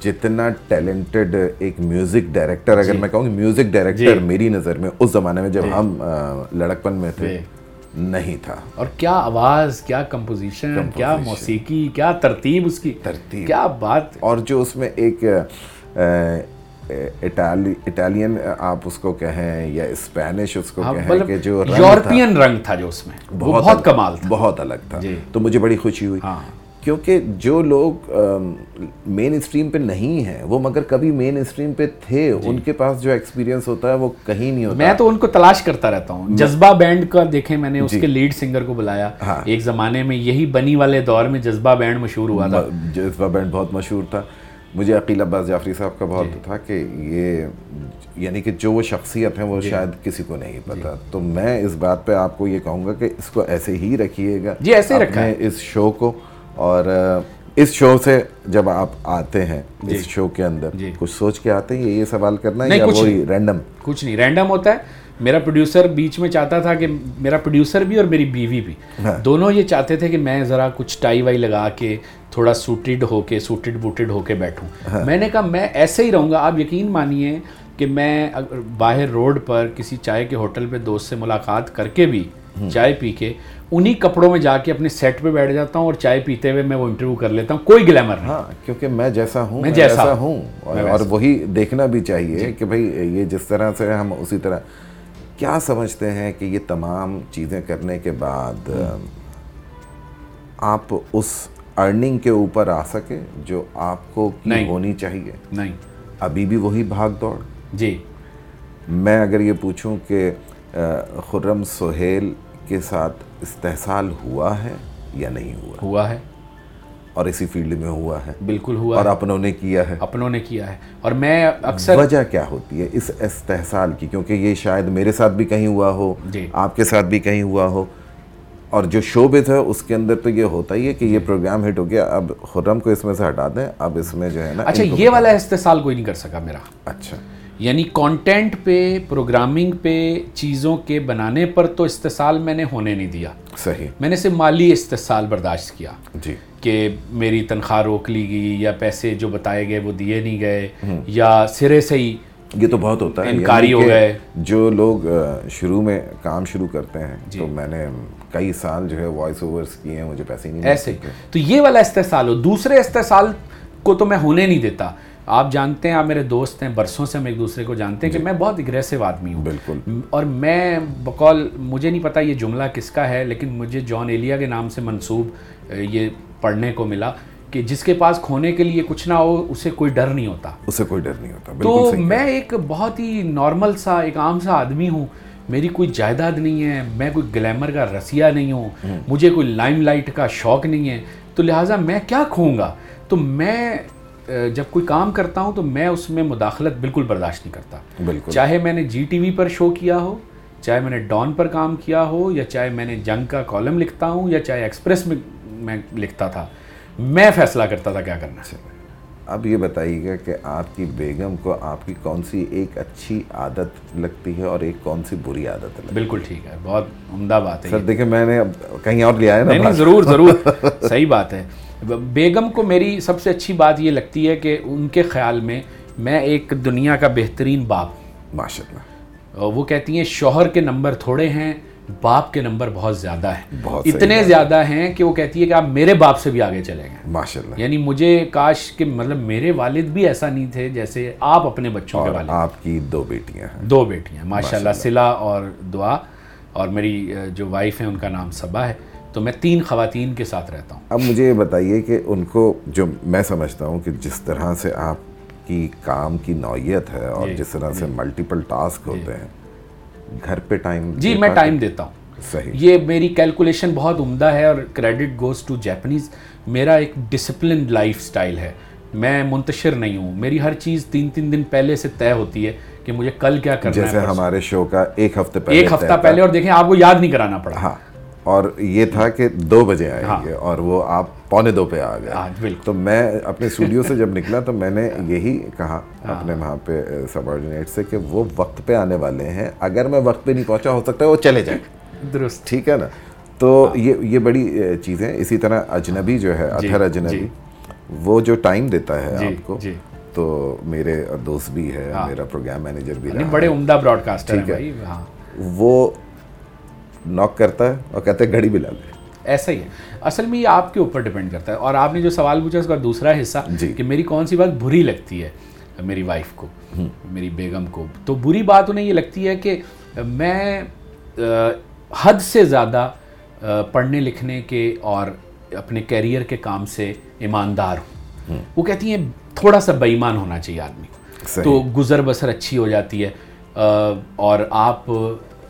جتنا ٹیلنٹڈ ایک میوزک ڈائریکٹر جی۔ اگر میں کہوں کہ میوزک ڈائریکٹر میری نظر میں اس زمانے میں جب ہم لڑکپن میں تھے نہیں تھا۔ اور کیا آواز کیا کمپوزیشن کیا موسیقی کیا ترتیب اس کی؟ ترتیب۔ کیا بات۔ اور جو اس میں ایک اٹالین آپ اس کو کہیں یا اسپینش اس کو کہیں کہ جو یورپین رنگ تھا جو اس میں۔ بہت کمال تھا۔ بہت الگ تھا۔ جی۔ تو مجھے بڑی خوشی ہوئی۔ ہاں۔ کیونکہ جو لوگ مین اسٹریم پہ نہیں ہیں وہ مگر کبھی مین اسٹریم پہ تھے۔ ان کے پاس جو ایکسپیرینس ہوتا ہے وہ کہیں نہیں ہوتا۔ میں تو ان کو تلاش کرتا رہتا ہوں۔ جذبہ بینڈ کا دیکھیں میں نے اس کے لیڈ سنگر کو بلایا۔ ایک زمانے میں یہی بنی والے دور میں جذبہ بینڈ مشہور ہوا تھا۔ جذبہ بینڈ بہت مشہور تھا۔ مجھے عقیل عباس جعفری صاحب کا بہت تھا کہ یہ یعنی کہ جو وہ شخصیت ہیں وہ شاید کسی کو نہیں پتا۔ تو میں اس بات پہ آپ کو یہ کہوں گا کہ اس کو ایسے ہی رکھیے گا۔ جی ایسے اپنے اس شو کو اور اس شو سے جب آپ آتے ہیں اس شو کے اندر کچھ سوچ کے آتے ہیں یہ سوال کرنا ہے یا وہی رینڈم کچھ نہیں رینڈم ہوتا ہے۔ میرا پروڈیوسر بیچ میں چاہتا تھا کہ میرا پروڈیوسر بھی اور میری بیوی بھی۔ دونوں یہ چاہتے تھے کہ میں ذرا کچھ ٹائی وائی لگا کے تھوڑا سوٹڈ ہو کے سوٹڈ بوٹڈ ہو کے بیٹھوں۔ میں نے کہا میں ایسے ہی رہوں گا۔ آپ یقین مانیے کہ میں باہر روڈ پر کسی چائے کے ہوٹل پہ دوست سے ملاقات کر کے بھی چائے پی کے انہی کپڑوں میں جا کے اپنے سیٹ پہ بیٹھ جاتا ہوں اور چائے پیتے ہوئے میں وہ انٹرویو کر لیتا ہوں۔ کوئی گلیمر نہیں۔ ہاں کیونکہ میں جیسا ہوں میں جیسا جیسا ہوں۔ اور وہی دیکھنا بھی چاہیے کہ بھائی یہ جس طرح سے ہم اسی طرح کیا سمجھتے ہیں کہ یہ تمام چیزیں کرنے کے بعد آپ اس ارننگ کے اوپر آ سکے جو آپ کو کی ہونی چاہیے. نہیں. ابھی بھی وہی بھاگ دوڑ. جی. میں اگر یہ پوچھوں کہ خرم سہیل کے ساتھ استحصال ہوا ہے یا نہیں ہوا؟ ہوا ہے. اور اسی فیلڈ میں ہوا ہے. بالکل ہوا اور اپنوں نے کیا ہے. اپنوں نے کیا ہے. اور میں اکثر وجہ کیا ہوتی ہے اس استحصال کی؟ کیونکہ یہ شاید میرے ساتھ بھی کہیں ہوا ہو جی. آپ کے ساتھ بھی کہیں ہوا ہو. اور جو شو بز ہے اس کے اندر تو یہ ہوتا ہی ہے کہ یہ پروگرام ہٹ ہو گیا اب خرم کو اس میں سے ہٹا دیں اب اس میں جو ہے نا اچھا یہ والا استحصال کوئی نہیں کر سکا میرا۔ اچھا۔ یعنی کانٹینٹ پہ پروگرامنگ پہ چیزوں کے بنانے پر تو استحصال میں نے ہونے نہیں دیا۔ صحیح۔ میں نے صرف مالی استحصال برداشت کیا جی۔ کہ میری تنخواہ روک لی گئی یا پیسے جو بتائے گئے وہ دیے نہیں گئے یا سرے سے ہی یہ تو بہت ہوتا ہے۔ انکاری یعنی ہو کہ گئے۔ جو لوگ شروع میں کام شروع کرتے ہیں جی۔ تو میں نے کئی سال جو ہے وائس اوورس کیے ہیں مجھے پیسے نہیں ایسے تو یہ والا استحصال ہو۔ دوسرے استحصال کو تو میں ہونے نہیں دیتا۔ آپ جانتے ہیں آپ میرے دوست ہیں برسوں سے ہم ایک دوسرے کو جانتے ہیں کہ میں بہت اگریسو آدمی ہوں۔ بالکل۔ اور میں بقول مجھے نہیں پتا یہ جملہ کس کا ہے لیکن مجھے جان ایلیا کے نام سے منسوب یہ پڑھنے کو ملا کہ جس کے پاس کھونے کے لیے کچھ نہ ہو اسے کوئی ڈر نہیں ہوتا۔ اسے کوئی ڈر نہیں ہوتا۔ تو میں ایک بہت ہی نارمل سا ایک عام سا آدمی ہوں۔ میری کوئی جائیداد نہیں ہے میں کوئی گلیمر کا رسیہ نہیں ہوں مجھے کوئی لائم لائٹ کا شوق نہیں ہے۔ تو لہٰذا میں کیا کھوں گا؟ تو میں جب کوئی کام کرتا ہوں تو میں اس میں مداخلت بالکل برداشت نہیں کرتا۔ بالکل۔ چاہے میں نے جی ٹی وی پر شو کیا ہو چاہے میں نے ڈان پر کام کیا ہو یا چاہے میں نے جنگ کا کالم لکھتا ہوں یا چاہے ایکسپریس میں میں لکھتا تھا۔ میں فیصلہ کرتا تھا کیا کرنا۔ ہے اب یہ بتائیے گا کہ آپ کی بیگم کو آپ کی کون سی ایک اچھی عادت لگتی ہے اور ایک کون سی بری عادت لگتی بالکل ٹھیک ہے بہت عمدہ بات ہے سر دیکھیں میں نے کہیں اور لیا ہے نا نہیں ضرور ضرور۔ صحیح بات ہے۔ بیگم کو میری سب سے اچھی بات یہ لگتی ہے کہ ان کے خیال میں میں ایک دنیا کا بہترین باپ ماشاء اللہ وہ کہتی ہیں شوہر کے نمبر تھوڑے ہیں باپ کے نمبر بہت زیادہ ہیں۔ اتنے زیادہ ہیں کہ وہ کہتی ہے کہ آپ میرے باپ سے بھی آگے چلیں گے ماشاء اللہ یعنی مجھے کاش کہ مطلب میرے والد بھی ایسا نہیں تھے جیسے آپ اپنے بچوں کے والد۔ آپ کی دو بیٹیاں ہیں۔ دو بیٹیاں ماشاء اللہ سلا اور دعا۔ اور میری جو وائف ہے ان کا نام صبا ہے۔ تو میں تین خواتین کے ساتھ رہتا ہوں۔ اب مجھے یہ بتائیے کہ ان کو جو میں سمجھتا ہوں کہ جس طرح سے آپ کی کام کی نوعیت ہے اور جس طرح سے ملٹیپل ٹاسک ہوتے ہیں گھر پہ ٹائم جی میں ٹائم دیتا ہوں۔ صحیح۔ یہ میری کیلکولیشن بہت عمدہ ہے اور کریڈٹ گوز ٹو جیپنیز۔ میرا ایک ڈسپلن لائف سٹائل ہے۔ میں منتشر نہیں ہوں۔ میری ہر چیز تین تین دن پہلے سے طے ہوتی ہے کہ مجھے کل کیا کرنا جیسے ہے ہمارے شو کا ایک ہفتے پہلے ایک ہفتہ پہلے اور دیکھیں آپ کو یاد نہیں کرانا پڑا۔ ہاں۔ اور یہ تھا کہ دو بجے آئیں گے اور وہ آپ پونے دو پہ آ گئے۔ ہاں تو میں اپنے اسٹوڈیو سے جب نکلا تو میں نے یہی کہا اپنے وہاں پہ سب سے کہ وہ وقت پہ آنے والے ہیں۔ اگر میں وقت پہ نہیں پہنچا ہو سکتا ہے وہ چلے جائیں۔ درست۔ ٹھیک ہے نا؟ تو یہ یہ بڑی چیزیں۔ اسی طرح اجنبی جو ہے اطہر اجنبی وہ جو ٹائم دیتا ہے آپ کو جی۔ تو میرے دوست بھی ہے میرا پروگرام مینیجر بھی رہا بڑے عمدہ براڈ کاسٹر ہیں ہاں۔ وہ ناک کرتا ہے اور کہتے ہیں گھڑی بھی لا لے ایسا ہی ہے۔ اصل میں یہ آپ کے اوپر ڈپینڈ کرتا ہے۔ اور آپ نے جو سوال پوچھا اس کا دوسرا حصہ جی۔ کہ میری کون سی بات بری لگتی ہے؟ میری وائف کو میری بیگم کو۔ تو بری بات انہیں یہ لگتی ہے کہ میں حد سے زیادہ پڑھنے لکھنے کے اور اپنے کیریئر کے کام سے ایماندار ہوں۔ وہ کہتی ہیں تھوڑا سا بےمان ہونا چاہیے آدمی کو۔ تو گزر بسر اچھی ہو جاتی ہے اور آپ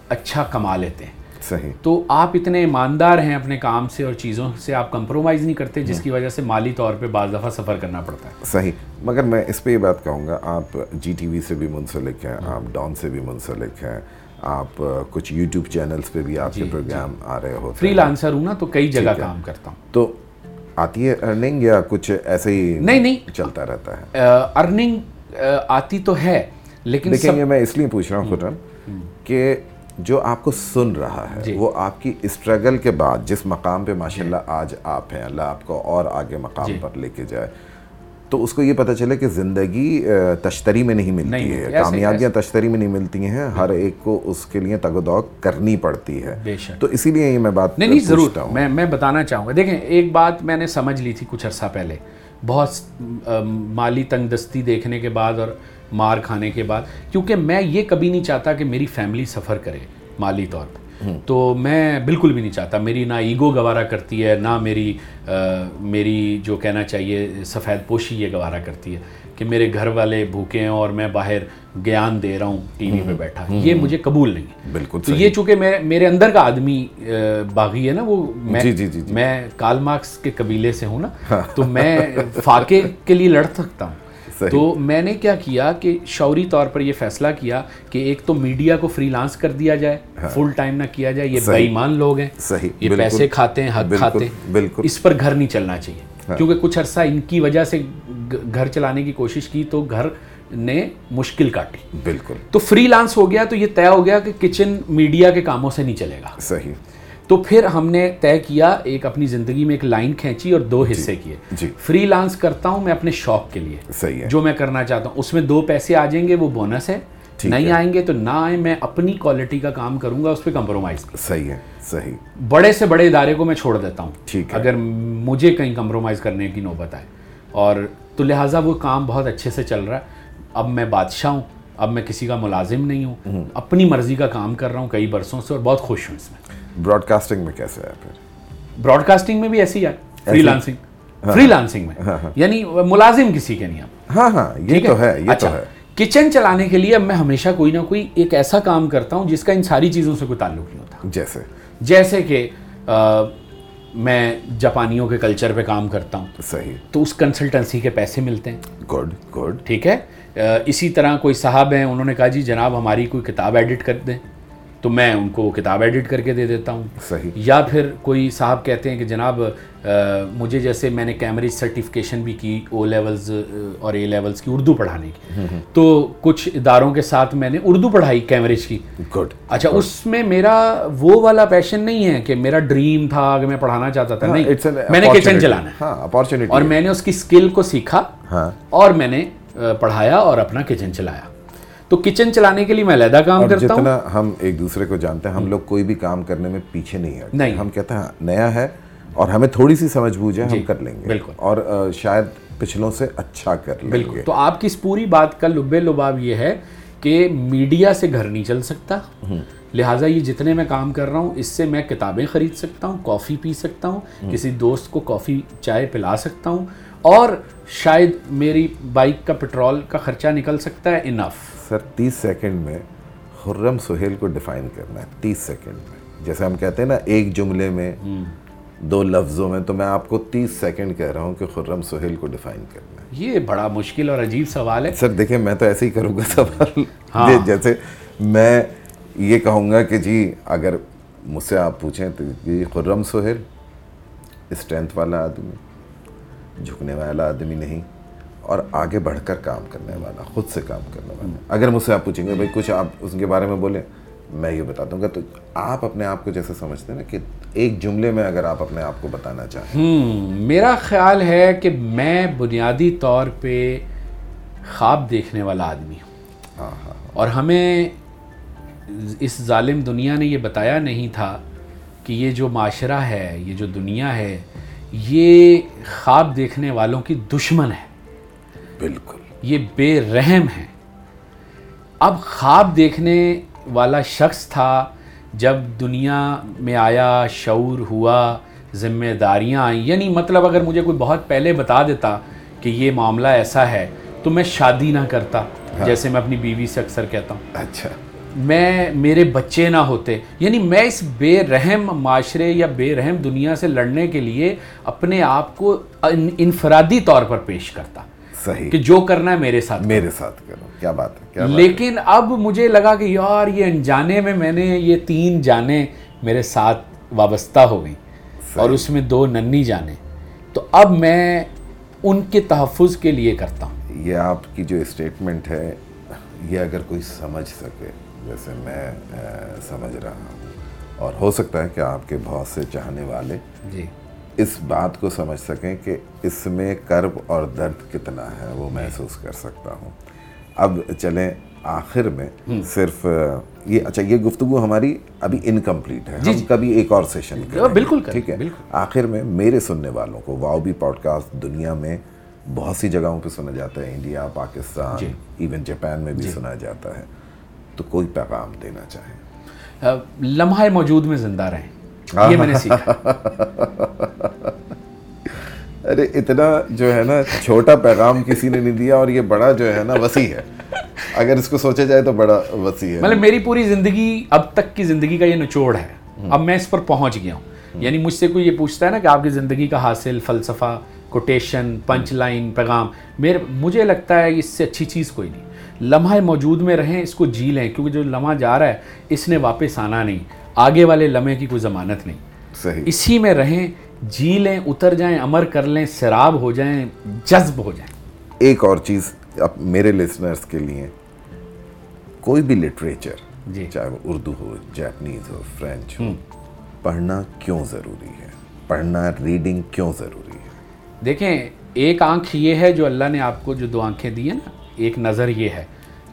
اچھا کما لیتے ہیں۔ صحیح۔ تو آپ اتنے ایماندار ہیں اپنے کام سے اور چیزوں سے آپ کمپرومائز نہیں کرتے جس کی وجہ سے مالی طور پہ بعض دفعہ سفر کرنا پڑتا ہے۔ صحیح۔ مگر میں اس پہ یہ بات کہوں گا آپ جی ٹی وی سے بھی منسلک ہیں آپ ڈان سے بھی منسلک ہیں آپ کچھ یوٹیوب چینلز پہ بھی آپ کے پروگرام آ رہے ہوتے فری لانسر ہوں نا تو کئی جگہ کام کرتا ہوں۔ تو آتی ہے ارننگ یا کچھ ایسے ہی نہیں نہیں۔ چلتا رہتا ہے؟ ارننگ آتی تو ہے لیکن لیکن یہ میں اس لیے پوچھ رہا ہوں خرم کہ جو آپ کو سن رہا ہے وہ آپ کی اسٹرگل کے بعد جس مقام پہ ماشاء اللہ آج آپ ہیں اللہ آپ کو اور آگے مقام پر لے کے جائے۔ تو اس کو یہ پتہ چلے کہ زندگی تشتری میں نہیں ملتی ہے۔ کامیابیاں تشتری میں نہیں ملتی ہیں ہر ایک کو اس کے لیے تگ و دو کرنی پڑتی ہے۔ تو اسی لیے یہ میں بات نہیں نہیں ضرور۔ میں میں بتانا چاہوں گا۔ دیکھیں ایک بات میں نے سمجھ لی تھی کچھ عرصہ پہلے۔ بہت مالی تنگ دستی دیکھنے کے بعد اور مار کھانے کے بعد کیونکہ میں یہ کبھی نہیں چاہتا کہ میری فیملی سفر کرے مالی طور پہ۔ تو میں بالکل بھی نہیں چاہتا میری نہ ایگو گوارا کرتی ہے نہ میری میری جو کہنا چاہیے سفید پوشی یہ گوارا کرتی ہے کہ میرے گھر والے بھوکے ہیں اور میں باہر گیان دے رہا ہوں ٹی وی پہ بیٹھا۔ یہ مجھے قبول نہیں۔ بالکل تو یہ چونکہ میں میرے اندر کا آدمی باغی ہے نا وہ میں جی جی جی میں کال مارکس کے قبیلے سے ہوں نا تو میں فاقے کے لیے لڑ سکتا ہوں۔ تو میں نے کیا کیا کہ شعوری طور پر یہ فیصلہ کیا کہ ایک تو میڈیا کو فری لانس کر دیا جائے فل ٹائم نہ کیا جائے یہ بے ایمان لوگ ہیں۔ یہ پیسے کھاتے ہیں حق کھاتے ہیں۔ اس پر گھر نہیں چلنا چاہیے۔ کیونکہ کچھ عرصہ ان کی وجہ سے گھر چلانے کی کوشش کی تو گھر نے مشکل کاٹی۔ بالکل۔ تو فری لانس ہو گیا تو یہ طے ہو گیا کہ کچن میڈیا کے کاموں سے نہیں چلے گا۔ صحیح۔ تو پھر ہم نے طے کیا ایک اپنی زندگی میں ایک لائن کھینچی اور دو حصے کیے۔ جی۔ فری لانس کرتا ہوں میں اپنے شوق کے لیے۔ صحیح ہے۔ جو میں کرنا چاہتا ہوں اس میں دو پیسے آ جائیں گے وہ بونس ہے۔ نہیں آئیں گے تو نہ آئیں میں اپنی کوالٹی کا کام کروں گا اس پہ کمپرومائز صحیح ہے صحیح۔ بڑے سے بڑے ادارے کو میں چھوڑ دیتا ہوں۔ ٹھیک اگر مجھے کہیں کمپرومائز کرنے کی نوبت آئے۔ اور تو لہٰذا وہ کام بہت اچھے سے چل رہا ہے۔ اب میں بادشاہ ہوں اب میں کسی کا ملازم نہیں ہوں۔ اپنی مرضی کا کام کر رہا ہوں کئی برسوں سے اور بہت خوش ہوں اس میں۔ براڈ کاسٹنگ میں کیسے ہے پھر؟ براڈ کاسٹنگ میں بھی ایسی ہے فری لانسنگ فری لانسنگ میں یعنی ملازم کسی کے نہیں آپ ہاں ہاں یہ تو ہے یہ تو ہے۔ کچن چلانے کے لیے میں ہمیشہ کوئی نہ کوئی ایک ایسا کام کرتا ہوں جس کا ان ساری چیزوں سے کوئی تعلق نہیں ہوتا۔ جیسے؟ جیسے کہ میں جاپانیوں کے کلچر پہ کام کرتا ہوں۔ صحیح۔ تو اس کنسلٹنسی کے پیسے ملتے ہیں۔ گڈ گڈ ٹھیک ہے؟ اسی طرح کوئی صاحب ہیں انہوں نے کہا جی جناب ہماری کوئی کتاب ایڈٹ کر دیں۔ تو میں ان کو کتاب ایڈٹ کر کے دے دیتا ہوں۔ صحیح۔ یا پھر کوئی صاحب کہتے ہیں کہ جناب مجھے جیسے میں نے کیمبرج سرٹیفکیشن بھی کی او لیولز اور اے لیولز کی اردو پڑھانے کی۔ تو کچھ اداروں کے ساتھ میں نے اردو پڑھائی کیمبرج کی۔ گڈ اچھا اس میں میرا وہ والا پیشن نہیں ہے کہ میرا ڈریم تھا کہ میں پڑھانا چاہتا تھا نہیں۔ میں نے کچن چلانا ہے۔ اور میں نے اس کی اسکل کو سیکھا اور میں نے پڑھایا اور اپنا کچن چلایا۔ تو کچن چلانے کے لیے میں علیحدہ کام کرتا ہوں۔ جتنا ہم ایک دوسرے کو جانتے ہیں ہم لوگ کوئی بھی کام کرنے میں پیچھے نہیں ہے نہیں۔ ہم کہتے ہیں نیا ہے اور ہمیں تھوڑی سی سمجھ بوجھ ہے ہم کر لیں گے۔ بالکل۔ اور شاید پچھلوں سے اچھا کر لیں بالکل۔ تو آپ کی اس پوری بات کا لبے لباب یہ ہے کہ میڈیا سے گھر نہیں چل سکتا۔ لہٰذا یہ جتنے میں کام کر رہا ہوں اس سے میں کتابیں خرید سکتا ہوں کافی پی سکتا ہوں کسی دوست کو کافی چائے پلا سکتا ہوں اور شاید میری بائک کا پٹرول کا خرچہ نکل سکتا ہے انف سر تیس سیکنڈ میں خرم سہیل کو ڈیفائن کرنا ہے تیس سیکنڈ میں۔ جیسے ہم کہتے ہیں نا ایک جملے میں دو لفظوں میں تو میں آپ کو تیس سیکنڈ کہہ رہا ہوں کہ خرم سہیل کو ڈیفائن کرنا ہے۔ یہ بڑا مشکل اور عجیب سوال ہے۔ سر دیکھیں میں تو ایسے ہی کروں گا سوال۔ جیسے میں یہ کہوں گا کہ جی اگر مجھ سے آپ پوچھیں تو یہ خرم سہیل اسٹرینتھ والا آدمی جھکنے والا آدمی نہیں۔ اور آگے بڑھ کر کام کرنے والا خود سے کام کرنے والا۔ اگر مجھ سے آپ پوچھیں گے بھائی کچھ آپ اس کے بارے میں بولیں؟ میں یہ بتا دوں گا۔ تو آپ اپنے آپ کو جیسے سمجھتے ہیں نا کہ ایک جملے میں اگر آپ اپنے آپ کو بتانا چاہیں۔ میرا خیال ہے کہ میں بنیادی طور پہ خواب دیکھنے والا آدمی ہوں۔ ہاں ہاں۔ اور ہمیں اس ظالم دنیا نے یہ بتایا نہیں تھا کہ یہ جو معاشرہ ہے یہ جو دنیا ہے یہ خواب دیکھنے والوں کی دشمن ہے۔ بالکل۔ یہ بے رحم ہیں اب خواب دیکھنے والا شخص تھا۔ جب دنیا میں آیا شعور ہوا ذمہ داریاں آئیں۔ یعنی مطلب اگر مجھے کوئی بہت پہلے بتا دیتا کہ یہ معاملہ ایسا ہے تو میں شادی نہ کرتا۔ جیسے میں اپنی بیوی سے اکثر کہتا ہوں۔ اچھا۔ میں میرے بچے نہ ہوتے۔ یعنی میں اس بے رحم معاشرے یا بے رحم دنیا سے لڑنے کے لیے اپنے آپ کو انفرادی طور پر پیش کرتا۔ صحیح۔ کہ جو کرنا ہے میرے ساتھ میرے ساتھ کرو۔ کیا بات ہے؟ کیا بات لیکن اب مجھے لگا کہ یار یہ انجانے میں میں نے یہ تین جانیں میرے ساتھ وابستہ ہو گئیں اور اس میں دو ننی جانے۔ تو اب میں ان کے تحفظ کے لیے کرتا ہوں۔ یہ آپ کی جو اسٹیٹمنٹ ہے یہ اگر کوئی سمجھ سکے جیسے میں سمجھ رہا ہوں۔ اور ہو سکتا ہے کہ آپ کے بہت سے چاہنے والے جی۔ اس بات کو سمجھ سکیں کہ اس میں کرب اور درد کتنا ہے وہ محسوس کر سکتا ہوں۔ اب چلیں آخر میں صرف یہ اچھا یہ گفتگو ہماری ابھی انکمپلیٹ ہے۔ ہم کبھی ایک اور سیشن بالکل ٹھیک ہے؟ آخر میں میرے سننے والوں کو واؤ بی پوڈ کاسٹ دنیا میں بہت سی جگہوں پہ سنا جاتا ہے۔ انڈیا پاکستان ایون جاپان میں بھی سنا جاتا ہے۔ تو کوئی پیغام دینا چاہیں؟ لمحہ موجود میں زندہ رہیں۔ یہ میں نے سیکھا ارے اتنا جو ہے نا چھوٹا پیغام کسی نے نہیں دیا اور یہ بڑا جو ہے نا وسیع ہے۔ اگر اس کو سوچا جائے تو بڑا وسیع ہے۔ مطلب میری پوری زندگی اب تک کی زندگی کا یہ نچوڑ ہے۔ اب میں اس پر پہنچ گیا ہوں۔ یعنی مجھ سے کوئی یہ پوچھتا ہے نا کہ آپ کی زندگی کا حاصل فلسفہ کوٹیشن پنچ لائن پیغام میرے مجھے لگتا ہے اس سے اچھی چیز کوئی نہیں۔ لمحہ موجود میں رہیں اس کو جی لیں کیونکہ جو لمحہ جا رہا ہے اس نے واپس آنا نہیں۔ آگے والے لمحے کی کوئی ضمانت نہیں۔ صحیح۔ اسی میں رہیں جی لیں اتر جائیں امر کر لیں سراب ہو جائیں جذب ہو جائیں۔ ایک اور چیز اب میرے لسنرز کے لیے کوئی بھی لٹریچر جی۔ چاہے وہ اردو ہو جیپنیز ہو فرینچ ہو پڑھنا کیوں ضروری ہے؟ پڑھنا ریڈنگ کیوں ضروری ہے؟ دیکھیں ایک آنکھ یہ ہے جو اللہ نے آپ کو جو دو آنکھیں دی ہیں نا ایک نظر یہ ہے۔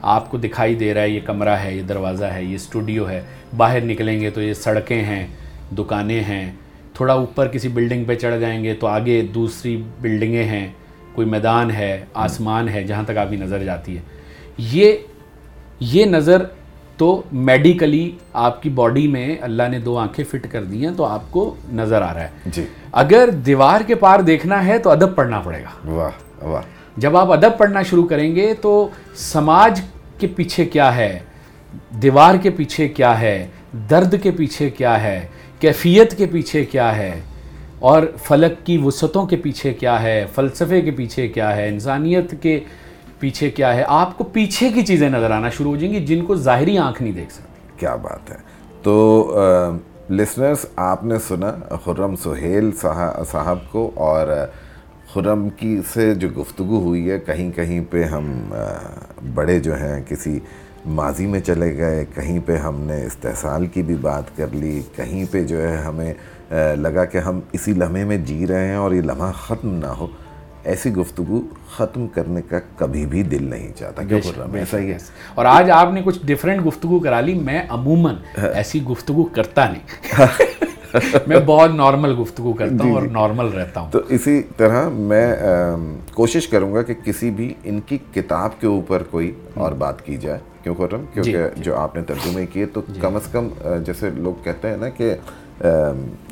آپ کو دکھائی دے رہا ہے یہ کمرہ ہے یہ دروازہ ہے یہ اسٹوڈیو ہے۔ باہر نکلیں گے تو یہ سڑکیں ہیں دکانیں ہیں۔ تھوڑا اوپر کسی بلڈنگ پہ چڑھ جائیں گے تو آگے دوسری بلڈنگیں ہیں۔ کوئی میدان ہے آسمان ہے جہاں تک آپ کی نظر جاتی ہے۔ یہ یہ نظر تو میڈیکلی آپ کی باڈی میں اللہ نے دو آنکھیں فٹ کر دی ہیں تو آپ کو نظر آ رہا ہے۔ جی۔ اگر دیوار کے پار دیکھنا ہے تو ادب پڑھنا پڑے گا۔ واہ واہ۔ جب آپ ادب پڑھنا شروع کریں گے تو سماج کے پیچھے کیا ہے؟ دیوار کے پیچھے کیا ہے؟ درد کے پیچھے کیا ہے؟ کیفیت کے پیچھے کیا ہے؟ اور فلک کی وسعتوں کے پیچھے کیا ہے؟ فلسفے کے پیچھے کیا ہے؟ انسانیت کے پیچھے کیا ہے؟ آپ کو پیچھے کی چیزیں نظر آنا شروع ہو جائیں گی جن کو ظاہری آنکھ نہیں دیکھ سکتی۔ کیا بات ہے؟ تو لسنرز آپ نے سنا خرم سہیل صاحب کو اور خرم کی سے جو گفتگو ہوئی ہے، کہیں کہیں پہ ہم بڑے جو ہیں، کسی ماضی میں چلے گئے کہیں پہ ہم نے استحصال کی بھی بات کر لی کہیں پہ جو ہے ہمیں لگا کہ ہم اسی لمحے میں جی رہے ہیں اور یہ لمحہ ختم نہ ہو۔ ایسی گفتگو ختم کرنے کا کبھی بھی دل نہیں چاہتا ایسا ہی ہے۔ اور آج آپ نے کچھ ڈیفرنٹ گفتگو کرا لی میں عموماً ایسی گفتگو کرتا نہیں۔ میں بہت نارمل گفتگو کرتا ہوں اور نارمل رہتا ہوں۔ تو اسی طرح میں کوشش کروں گا کہ کسی بھی ان کی کتاب کے اوپر کوئی اور بات کی جائے۔ کیوں خرم؟ کیونکہ جو آپ نے ترجمے کیے تو کم از کم جیسے لوگ کہتے ہیں نا کہ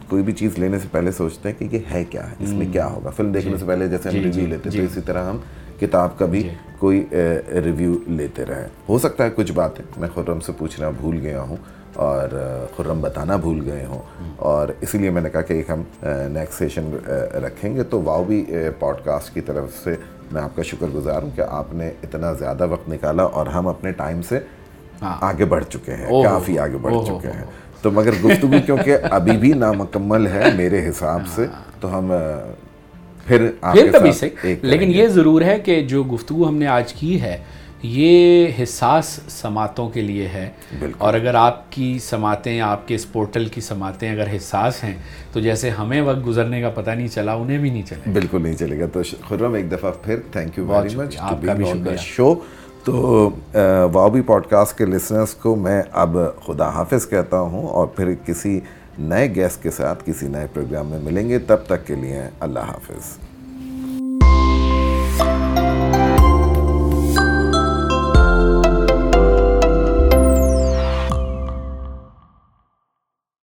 کوئی بھی چیز لینے سے پہلے سوچتے ہیں کہ یہ ہے کیا ہے اس میں کیا ہوگا۔ فلم دیکھنے سے پہلے جیسے ہم ریویو لیتے تو اسی طرح ہم کتاب کا بھی کوئی ریویو لیتے رہیں ہو سکتا ہے کچھ باتیں میں خرم سے پوچھنا بھول گیا ہوں۔ اور خرم بتانا بھول گئے ہوں۔ اور اسی لیے میں نے کہا کہ ایک ہم نیکسٹ سیشن رکھیں گے۔ تو واؤ بھی پوڈ کاسٹ کی طرف سے میں آپ کا شکر گزار ہوں کہ آپ نے اتنا زیادہ وقت نکالا اور ہم اپنے ٹائم سے ہاں۔ آگے بڑھ چکے ہیں کافی آگے بڑھ چکے ہیں۔ تو مگر گفتگو کیونکہ ابھی بھی نامکمل ہے میرے حساب سے تو ہم پھر پھر کبھی سے۔ لیکن یہ ضرور ہے کہ جو گفتگو ہم نے آج کی ہے یہ حساس سماعتوں کے لیے ہے۔ اور اگر آپ کی سماعتیں آپ کے اس پورٹل کی سماعتیں اگر حساس ہیں تو جیسے ہمیں وقت گزرنے کا پتہ نہیں چلا انہیں بھی نہیں چلے۔ بالکل نہیں چلے گا۔ تو خرم ایک دفعہ پھر تھینک یو ویری مچ آپ کا بھی شو تو وابی پوڈ کاسٹ کے لسنرس کو میں اب خدا حافظ کہتا ہوں اور پھر کسی نئے گیسٹ کے ساتھ کسی نئے پروگرام میں ملیں گے۔ تب تک کے لیے اللہ حافظ۔